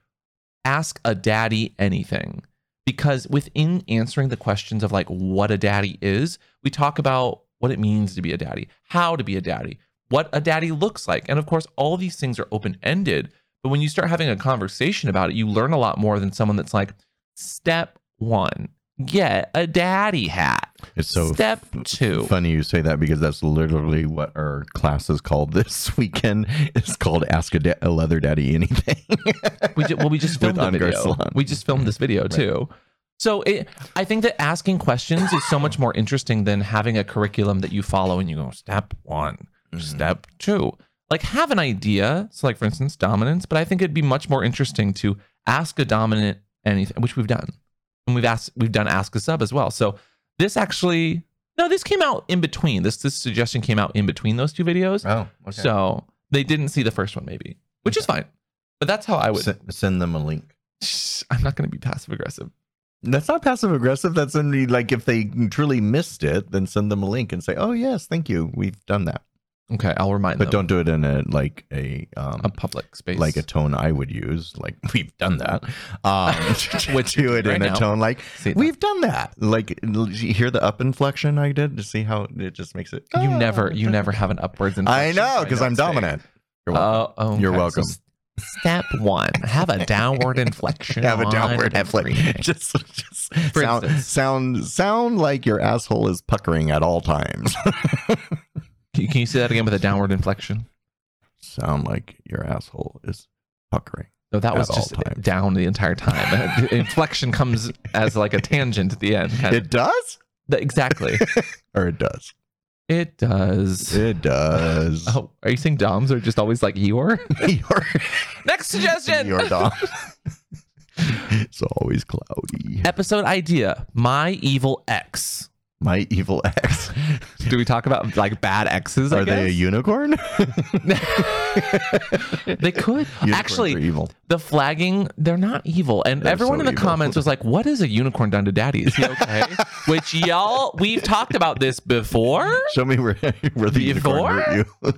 ask a daddy anything. Because within answering the questions of like what a daddy is, we talk about what it means to be a daddy, how to be a daddy, what a daddy looks like. And of course, all these things are open-ended, but when you start having a conversation about it, you learn a lot more than someone that's like Step one, get a daddy hat. it's so Step f- two, funny you say that because that's literally what our class is called [laughs] this weekend it's called ask a, da- a leather daddy anything [laughs] we just, well, we just filmed the video. Salon. We just filmed this video too. So it, I think that asking questions is so much more interesting than having a curriculum that you follow and you go step one, Mhm. step two. Like have an idea. So like for instance, dominance. But I think it'd be much more interesting to ask a dominant anything, which we've done, and we've asked, we've done ask a sub as well. So this actually, no, this came out in between. This this suggestion came out in between those two videos. oh So they didn't see the first one, maybe, which is fine. But that's how I would. S- send them a link I'm not going to be passive aggressive. That's not passive aggressive. That's only like if they truly missed it, then send them a link and say, "Oh yes, thank you, we've done that." Okay, I'll remind But them. don't do it in a like a um a public space, like a tone I would use. Like [laughs] we've done that. [laughs] Um, [laughs] Which do it right in a tone like See, we've done that. Like you hear the up inflection I did to see how it just makes it. you "Oh, never, you never have an upwards inflection. I know because I'm dominant. You're welcome. Oh, okay. You're welcome. s- step one: have a downward inflection. have a downward inflection. Just, just For sound, instance. sound, sound like your asshole is puckering at all times. Can you, can you say that again with a downward inflection? sound like your asshole is puckering. No, that was just times. down the entire time. [laughs] Inflection comes as like a tangent at the end. Kind of. It does, exactly. [laughs] or it does. It does. It does. Oh, are you saying Doms are just always like Eeyore? [laughs] your, Next suggestion. your dog. it's always cloudy. Episode idea: My evil ex. My evil ex. Do we talk about like bad exes? I Are they a guess? unicorn? [laughs] they could [laughs] Unicorns actually. are evil. The flagging, they're not evil, and They're everyone so in the evil. comments was like, "What is a unicorn done to daddy? Is he okay?" [laughs] Which y'all, we've talked about this before. Show me where where the unicorn hurt you.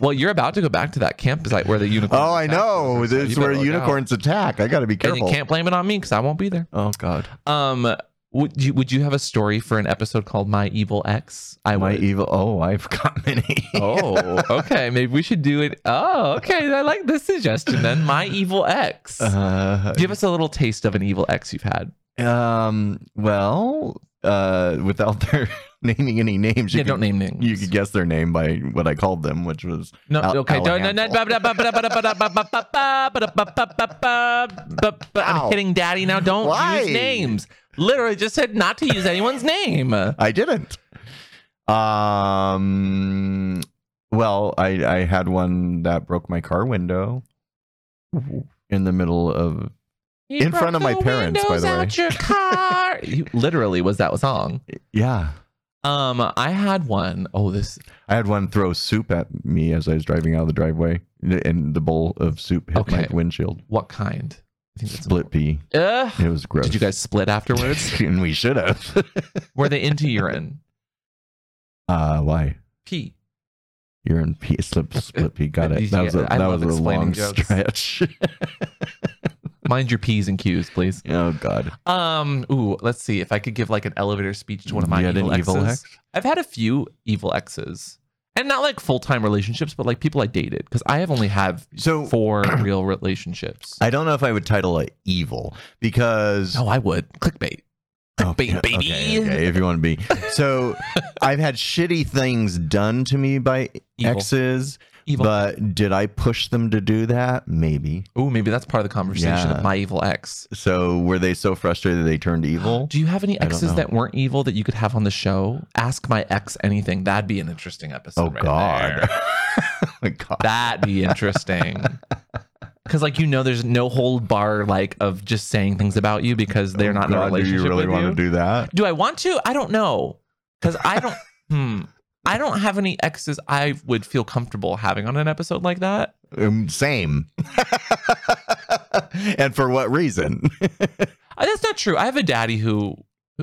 Well, you're about to go back to that campsite where the unicorn. oh, I know. This is where unicorns attack. I got to be And careful. you can't blame it on me because I won't be there. Oh God. Um, would you would you have a story for an episode called "My Evil Ex"? I My would. evil. Oh, I've got many. Oh, okay. Maybe we should do it. Oh, okay. I like this suggestion then. My evil ex. Uh, Give us a little taste of an evil ex you've had. um. Well, uh, without their naming any names, you Yeah, could, don't name names. You could guess their name by what I called them, which was No, Al- okay. Don't, no, no, I'm hitting daddy now. Don't Why? use names. Literally just said not to use anyone's [laughs] name. I didn't. Um. Well, I I had one that broke my car window. in the middle of In front of my parents, by the way. Your car. [laughs] Literally, was that song? yeah. Um, I had one. Oh, this. I had one throw soup at me as I was driving out of the driveway, and the bowl of soup hit my windshield. What kind? I think that's Split pea. Ugh. It was gross. Did you guys split afterwards? [laughs] and we should have. [laughs] Were they into urine? uh, why? Pee. You're in pea, slip, split pea. Got it. Yeah, [laughs] That was a, I that was a long jokes. stretch. Mind your p's and q's, please. oh God. Um. Ooh. Let's see if I could give like an elevator speech to one of my You had evil, an evil exes. ex? I've had a few evil exes, and not like full time relationships, but like people I dated because I have only had So [clears throat] four real relationships. I don't know if I would title it evil because oh, I would clickbait. Okay, baby. okay, okay, if you want to be. So [laughs] I've had shitty things done to me by Evil. exes, Evil. but did I push them to do that? Maybe. Oh, maybe that's part of the conversation Yeah. of my evil ex. So were they so frustrated they turned evil? [gasps] Do you have any exes that weren't evil that you could have on the show? Ask my ex anything. That'd be an interesting episode. Oh right God. there. [laughs] oh God. That'd be interesting. [laughs] Because like you know, there's no hold bar like of just saying things about you because they're Oh, not in a relationship Do you really want you. to do that? Do I want to? I don't know. Because I don't. [laughs] hmm. I don't have any exes I would feel comfortable having on an episode like that. Um, same. [laughs] and for what reason? Uh, That's not true. I have a daddy who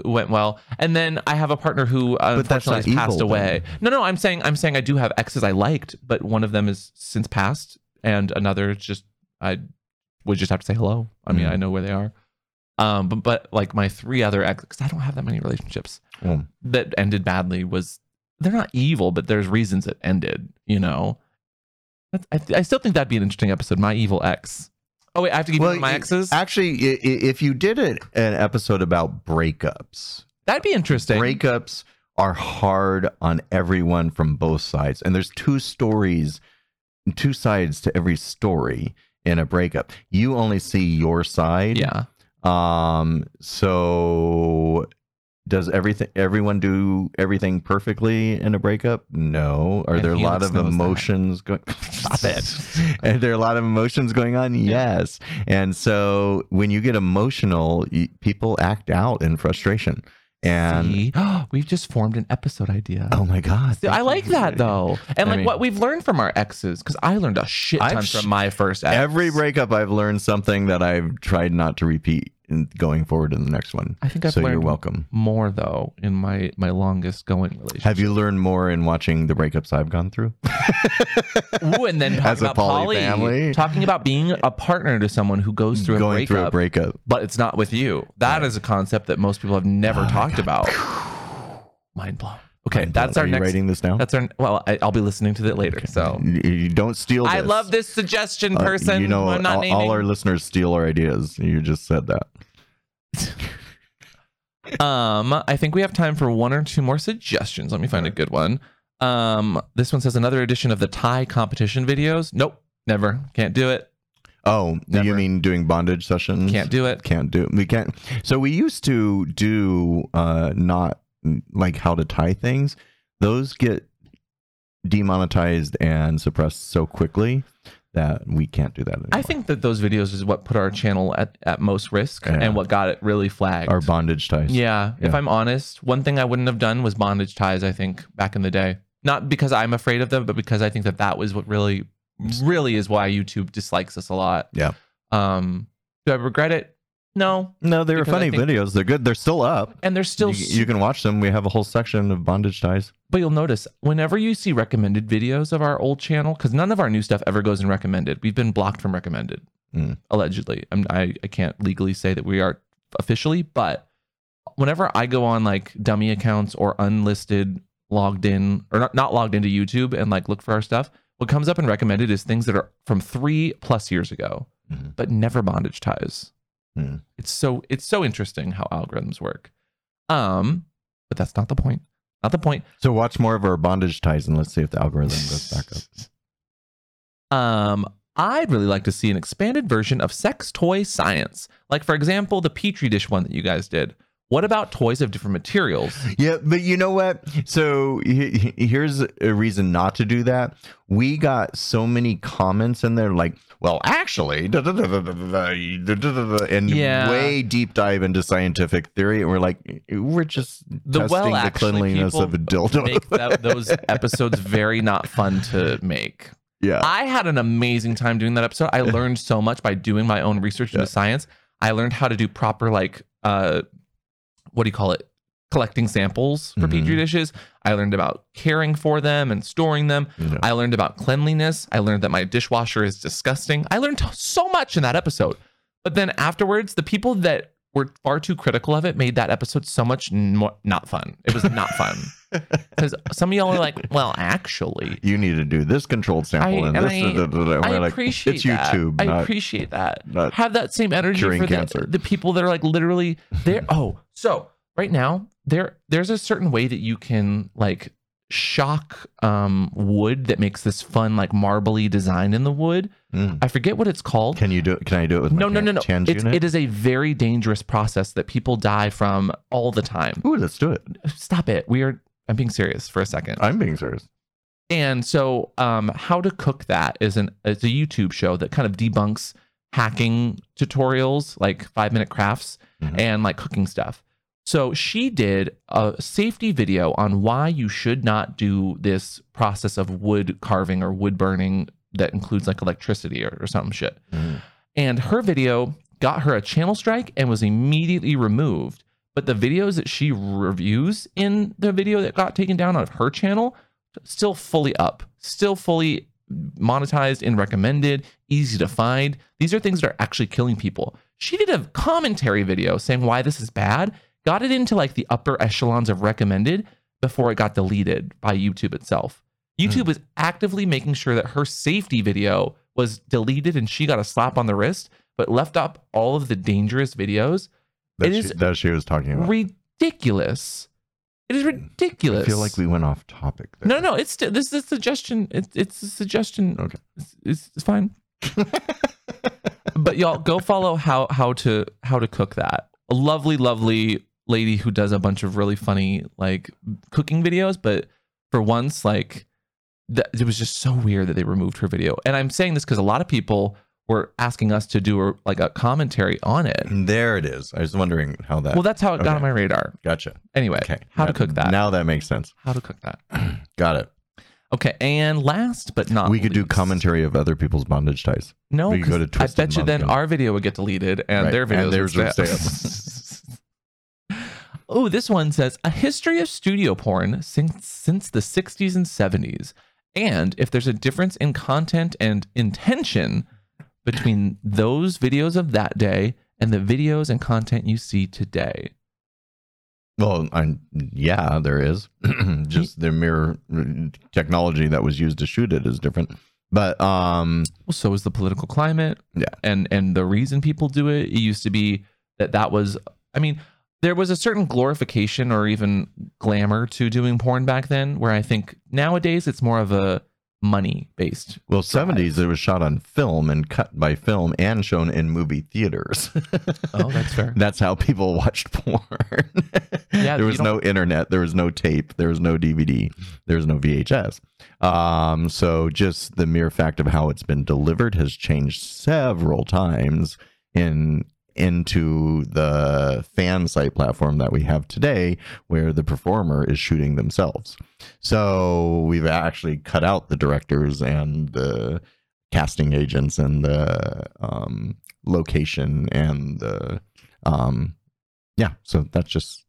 went well, and then I have a partner who uh, unfortunately has passed evil, away. then. No, no, I'm saying I'm saying I do have exes I liked, but one of them is since passed, and another just I would just have to say hello. I mean, Mm. I know where they are. Um, but but like my three other exes, because I don't have that many relationships Well, that ended badly. Was they're not evil, but there's reasons it ended. You know, That's, I I still think that'd be an interesting episode. My evil ex. Oh wait, I have to give you my exes. Actually, if you did an episode about breakups, That'd be interesting. breakups are hard on everyone from both sides and there's two stories two sides to every story in a breakup you only see your side Yeah. um so does everything everyone do everything perfectly in a breakup no are And there a lot of knows that. emotions going [laughs] Stop it. [laughs] and there are a lot of emotions going on yes and so when you get emotional people act out in frustration and See? [gasps] we've just formed an episode idea. oh my god I like that though, and I like mean- what we've learned from our exes, because I learned a shit ton I've from my first ex. every breakup i've learned something that i've tried not to repeat in going forward in the next one I think I've so you're welcome more though in my my longest going relationship. have you learned more in watching the breakups i've gone through [laughs] Ooh, and then [laughs] talking As a about poly poly, family? talking about being a partner to someone who goes through a going breakup, through a breakup but it's not with you. That is a concept that most people have never Oh talked about. [sighs] Mind blown. Okay, Mind that's blown. our Are you next. writing this down That's our. Well, I, I'll be listening to it later. So you, don't steal this. I love this suggestion Uh, person. you know I'm not all, all our listeners steal our ideas you just said that [laughs] Um, I think we have time for one or two more suggestions. Let me find a good one. Um, this one says another edition of the tie competition videos. Nope, never. Can't do it. oh Never. you mean doing bondage sessions Can't do it. can't do we can't so we used to do uh not like how to tie things those get demonetized and suppressed so quickly that we can't do that anymore. I think that those videos is what put our channel at, at most risk Yeah. and what got it really flagged. our bondage ties yeah, if I'm honest, one thing I wouldn't have done was bondage ties. I think back in the day, not because I'm afraid of them, but because I think that that was what really, really is why YouTube dislikes us a lot. Yeah. Um, do I regret it? No. no they were funny think- videos they're good they're still up And they're still you, you can watch them we have a whole section of bondage ties But you'll notice whenever you see recommended videos of our old channel, because none of our new stuff ever goes in recommended. We've been blocked from recommended, Mm. allegedly. I'm, I I can't legally say that we are officially, but whenever I go on like dummy accounts or unlisted, logged in or not not logged into YouTube and like look for our stuff, what comes up in recommended is things that are from three plus years ago, Mhm. but never bondage ties. Mm. It's so it's so interesting how algorithms work. Um, but that's not the point. Not the point. so watch more of our bondage ties and let's see if the algorithm goes back up [laughs] Um, I'd really like to see an expanded version of sex toy science. Like, for example, the Petri dish one that you guys did. What about toys of different materials? Yeah, but you know what? So here's a reason not to do that. We got so many comments in there like, well, actually, and yeah. way deep dive into scientific theory. And we're like, we're just the testing well, the cleanliness of a dildo. Make that, those episodes very not fun to make. Yeah. I had an amazing time doing that episode. I learned so much by doing my own research into science. I learned how to do proper like uh what do you call it? Collecting samples for Mhm. petri dishes. I learned about caring for them and storing them. Yeah. I learned about cleanliness. I learned that my dishwasher is disgusting. I learned so much in that episode. But then afterwards, the people that were far too critical of it made that episode so much more, not fun. It was not fun. [laughs] Because some of y'all are like, well, actually, you need to do this controlled sample I- and and this. I- da- da- da-. I we're like, appreciate it's that. YouTube, I appreciate that. Have that same energy for the, the people that are like literally there. Oh, so right now there there's a certain way that you can like shock um wood that makes this fun like marbly design in the wood. Mm. I forget what it's called. Can you do it? Can I do it with no, no, no, no. Unit? it is a very dangerous process that people die from all the time. Ooh, let's do it. Stop it. We are. I'm being serious for a second. I'm being serious. And so, um, how to cook that is an it's a YouTube show that kind of debunks hacking tutorials, like five minute crafts Mhm. and like cooking stuff. So she did a safety video on why you should not do this process of wood carving or wood burning that includes like electricity or, or some shit. Mhm. And her video got her a channel strike and was immediately removed. But the videos that she reviews in the video that got taken down on her channel still fully up, still fully monetized and recommended, easy to find. These are things that are actually killing people. She did a commentary video saying why this is bad, got it into like the upper echelons of recommended before it got deleted by YouTube itself. Hmm. YouTube was actively making sure that her safety video was deleted and she got a slap on the wrist, but left up all of the dangerous videos. That, It she, is that she was talking about. Ridiculous. It is hmm. ridiculous. I feel like we went off topic there. No, no, it's this is a suggestion. It's it's a suggestion. Okay. it's, it's, it's fine. [laughs] but y'all go follow how how to how to cook that. A lovely, lovely lady who does a bunch of really funny like cooking videos. But for once, like that, it was just so weird that they removed her video. And I'm saying this because a lot of people were asking us to do a, like a commentary on it. There it is. I was wondering how that. Well, that's how it got on my radar. gotcha. Anyway, Okay. how to cook that? Now that makes sense. how to cook that? [clears throat] Got it. Okay, and last but not we could do least- commentary of other people's bondage ties. No, We could go 'cause to I Twisted bet you then our video would get deleted and Right, their and videos theirs would would stay. [laughs] oh, this one says a history of studio porn since since the 60s and 70s, and if there's a difference in content and intention between those videos of that day and the videos and content you see today. Well, I'm, yeah, there is. [clears throat] Just the mere technology that was used to shoot it is different. But um, Well, so is the political climate. Yeah. And and the reason people do it, it used to be that that was I mean, there was a certain glorification or even glamour to doing porn back then where I think nowadays it's more of a money based. well, 70s it was shot on film and cut by film and shown in movie theaters. [laughs] Oh, that's fair. That's how people [laughs] watched porn. Yeah, there was no internet, there was no tape, there was no DVD, there was no VHS. Um, so just the mere fact of how it's been delivered has changed several times in into the fan site platform that we have today where the performer is shooting themselves. So we've actually cut out the directors and the casting agents and the um, location and the um, yeah. So that's just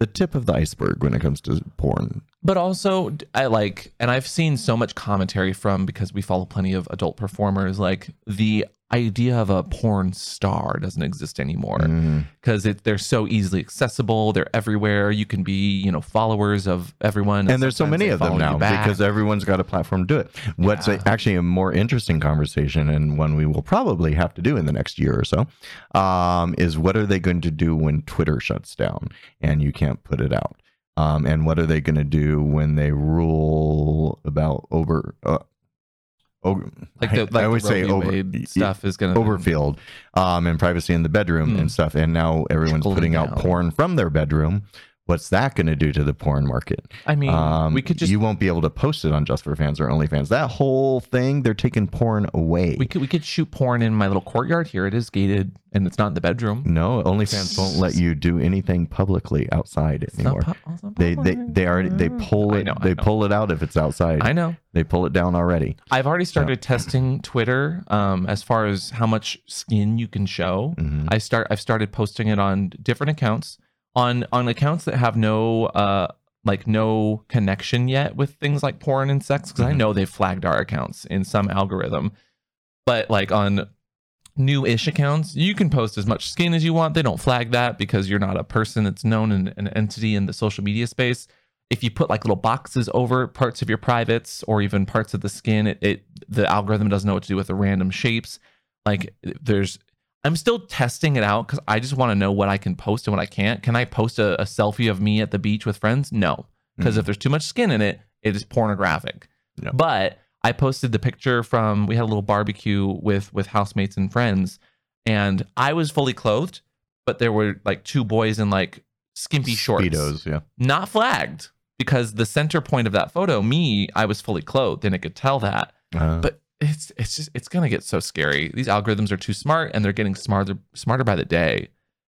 the tip of the iceberg when it comes to porn. But also, i like, and I've seen so much commentary from because we follow plenty of adult performers. Like the idea of a porn star doesn't exist anymore Mm. because it they're so easily accessible. They're everywhere. You can be, you know, followers of everyone. And there's so many of them now because everyone's got a platform to do it. What's Yeah. a- actually a more interesting conversation and one we will probably have to do in the next year or so um, is what are they going to do when Twitter shuts down and you can't put it out? Um, and what are they going to do when they rule about over uh, Like the I, like I always the say over stuff is gonna overfield um and privacy in the bedroom Hmm. and stuff and now everyone's Trickling putting out down. porn from their bedroom what's that going to do to the porn market I mean, um we could just you won't be able to post it on just for fans or onlyfans that whole thing they're taking porn away we could we could shoot porn in my little courtyard here. It is gated and it's not in the bedroom. no onlyfans won't let you do anything publicly outside It's anymore pu- they they they already they pull it know, they know. pull it out if it's outside I know. they pull it down already I've already started testing Twitter um, as far as how much skin you can show. Mhm. I start I've started posting it on different accounts on on accounts that have no uh like no connection yet with things like porn and sex because I Mhm. know they've flagged our accounts in some algorithm. But like on new-ish accounts, you can post as much skin as you want. They don't flag that because you're not a person that's known an entity in the social media space. If you put like little boxes over parts of your privates or even parts of the skin, it, it the algorithm doesn't know what to do with the random shapes. Like there's I'm still testing it out because I just want to know what I can post and what I can't. Can I post a, a selfie of me at the beach with friends? No, because if there's too much skin in it, it is pornographic. No. But I posted the picture from we had a little barbecue with with housemates and friends, and I was fully clothed, but there were like two boys in like skimpy shorts, Speedos, yeah not flagged because the center point of that photo, me, I was fully clothed and it could tell that. Uh, But it's it's just it's gonna get so scary. These algorithms are too smart and they're getting smarter smarter by the day.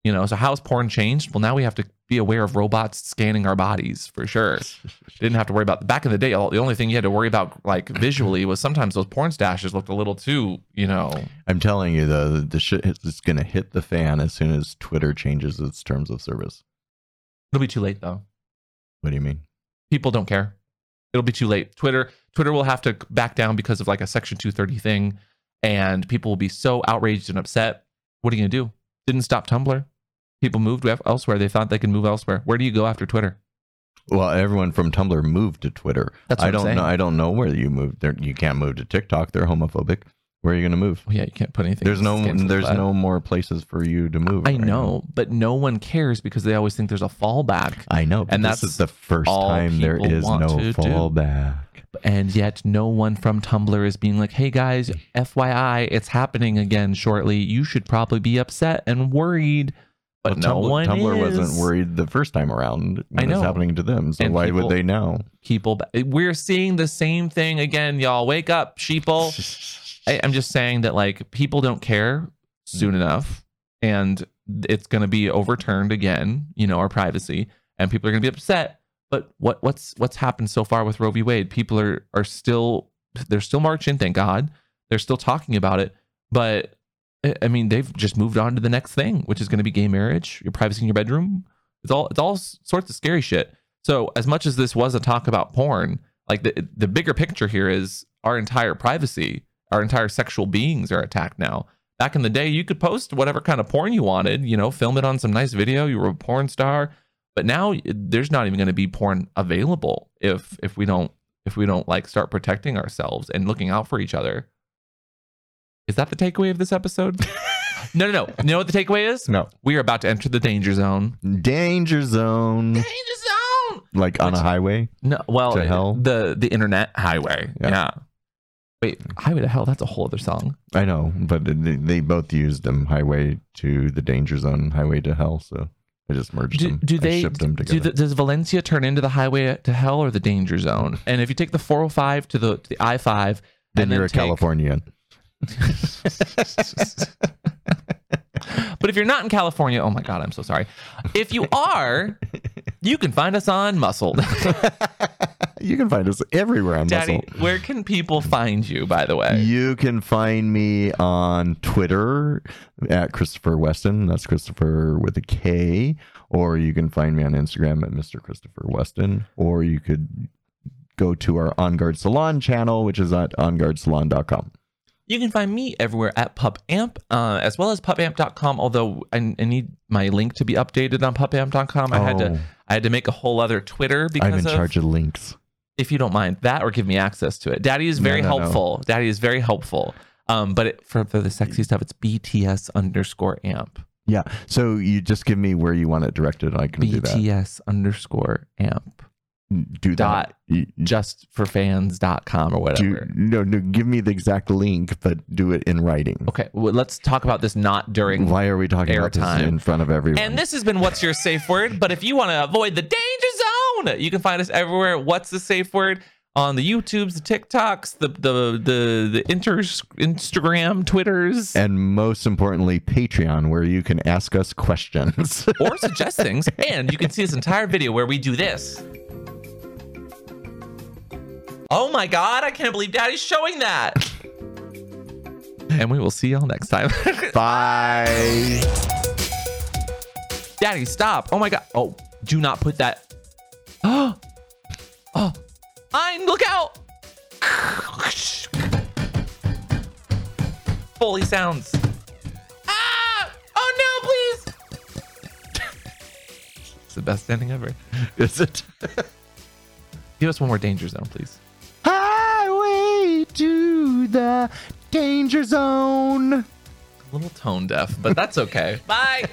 You know, so how's porn changed? Well, now we have to be aware of robots scanning our bodies for sure. Didn't have to worry about back in the day. all- The only thing you had to worry about, like visually, was sometimes those porn stashes looked a little too, you know. I'm telling you, though, the, the shit is going to hit the fan as soon as Twitter changes its terms of service. It'll be too late though. What do you mean? People don't care. It'll be too late. Twitter Twitter will have to back down because of like a Section 230 thing, and people will be so outraged and upset. What are you gonna do? Didn't stop Tumblr. People moved elsewhere. They thought they could move elsewhere. Where do you go after Twitter? Well, everyone from Tumblr moved to Twitter. That's what I I'm don't saying. know. I don't know where you moved. There, you can't move to TikTok. They're homophobic. Where are you going to move? Well, yeah, you can't put anything. There's no. the There's no more places for you to move. I right now. know, but no one cares because they always think there's a fallback. I know. And this that's is the first time there is no to do. fallback. and yet no one from Tumblr is being like, "Hey guys, FYI, it's happening again shortly. You should probably be upset and worried." But Well, no Tumblr, one Tumblr is. wasn't worried the first time around when I it's happening to them. So And why people- would they now? People, we're seeing the same thing again, y'all. Wake up, sheeple. [laughs] I, I'm just saying that like people don't care soon mm. enough, and it's going to be overturned again. You know, our privacy, and people are going to be upset. But what what's what's happened so far with Roe v. Wade? People are are still they're still marching. Thank God, they're still talking about it. But I- I mean, they've just moved on to the next thing, which is going to be gay marriage, your privacy in your bedroom. It's all it's all sorts of scary shit. So as much as this was a talk about porn, like the the bigger picture here is our entire privacy, our entire sexual beings are attacked now. Back in the day, you could post whatever kind of porn you wanted, you know, film it on some nice video. You were a porn star, but now there's not even going to be porn available if if we don't if we don't like start protecting ourselves and looking out for each other. Is that the takeaway of this episode? [laughs] no, no, no. You know what the takeaway is? No. We are about to enter the danger zone. Danger zone. Danger zone. Like on a highway. No, well, To hell? the the internet highway. Yeah. Yeah. Wait, highway to hell. That's a whole other song. I know, but they, they both used them highway to the danger zone, highway to hell. So I just merged Do, them. do I they? shipped them Do together? the, does Valencia turn into the highway to hell or the danger zone? And if you take the 405 to the to the I five, then and you're a take- Californian. [laughs] but if you're not in California, oh my god, I'm so sorry. If you are, you can find us on Muscled. [laughs] you can find us everywhere on Daddy, Muscle. where can people find you? By the way, You can find me on Twitter at Kristopher Weston. That's Kristopher with a K. Or you can find me on Instagram at Mr. Kristopher Weston. Or you could go to our On Guard Salon channel, which is at onguardsalon.com. You can find me everywhere at PupAmp, uh, as well as pupamp.com. Although I, I need my link to be updated on pupamp.com. I had to I had to make a whole other Twitter because Oh. I'm in of, charge of links. If you don't mind that or give me access to it. Daddy is very no, no. helpful. Daddy is very helpful. Um, but it, for, for the sexy stuff, it's BTS underscore amp. Yeah. So you just give me where you want it directed. and I can do that. BTS underscore amp. do Dot that. Y- justforfans.com or Do, whatever. no, no, give me the exact link, but do it in writing. Okay, well, let's talk about this not during Why are we talking about this in front of everyone? And this has been What's Your Safe Word. But if you want to avoid the danger zone, you can find us everywhere. What's the safe word? On the YouTubes, the TikToks, the the the the inter- Instagram, Twitters, and most importantly, Patreon, where you can ask us questions. [laughs] or suggest things. And you can see this entire video where we do this. Oh my god, I can't believe Daddy's showing that. and we will see y'all next time. [laughs] Bye. Daddy, stop. Oh my god. Oh, do not put that. Oh, [gasps] oh, Ein, look out. Foley sounds. Ah! Oh no, please. [laughs] it's the best ending ever. [laughs] Is it? [laughs] Give us one more danger zone, please. Highway to the danger zone. A little tone deaf, but that's okay. Bye.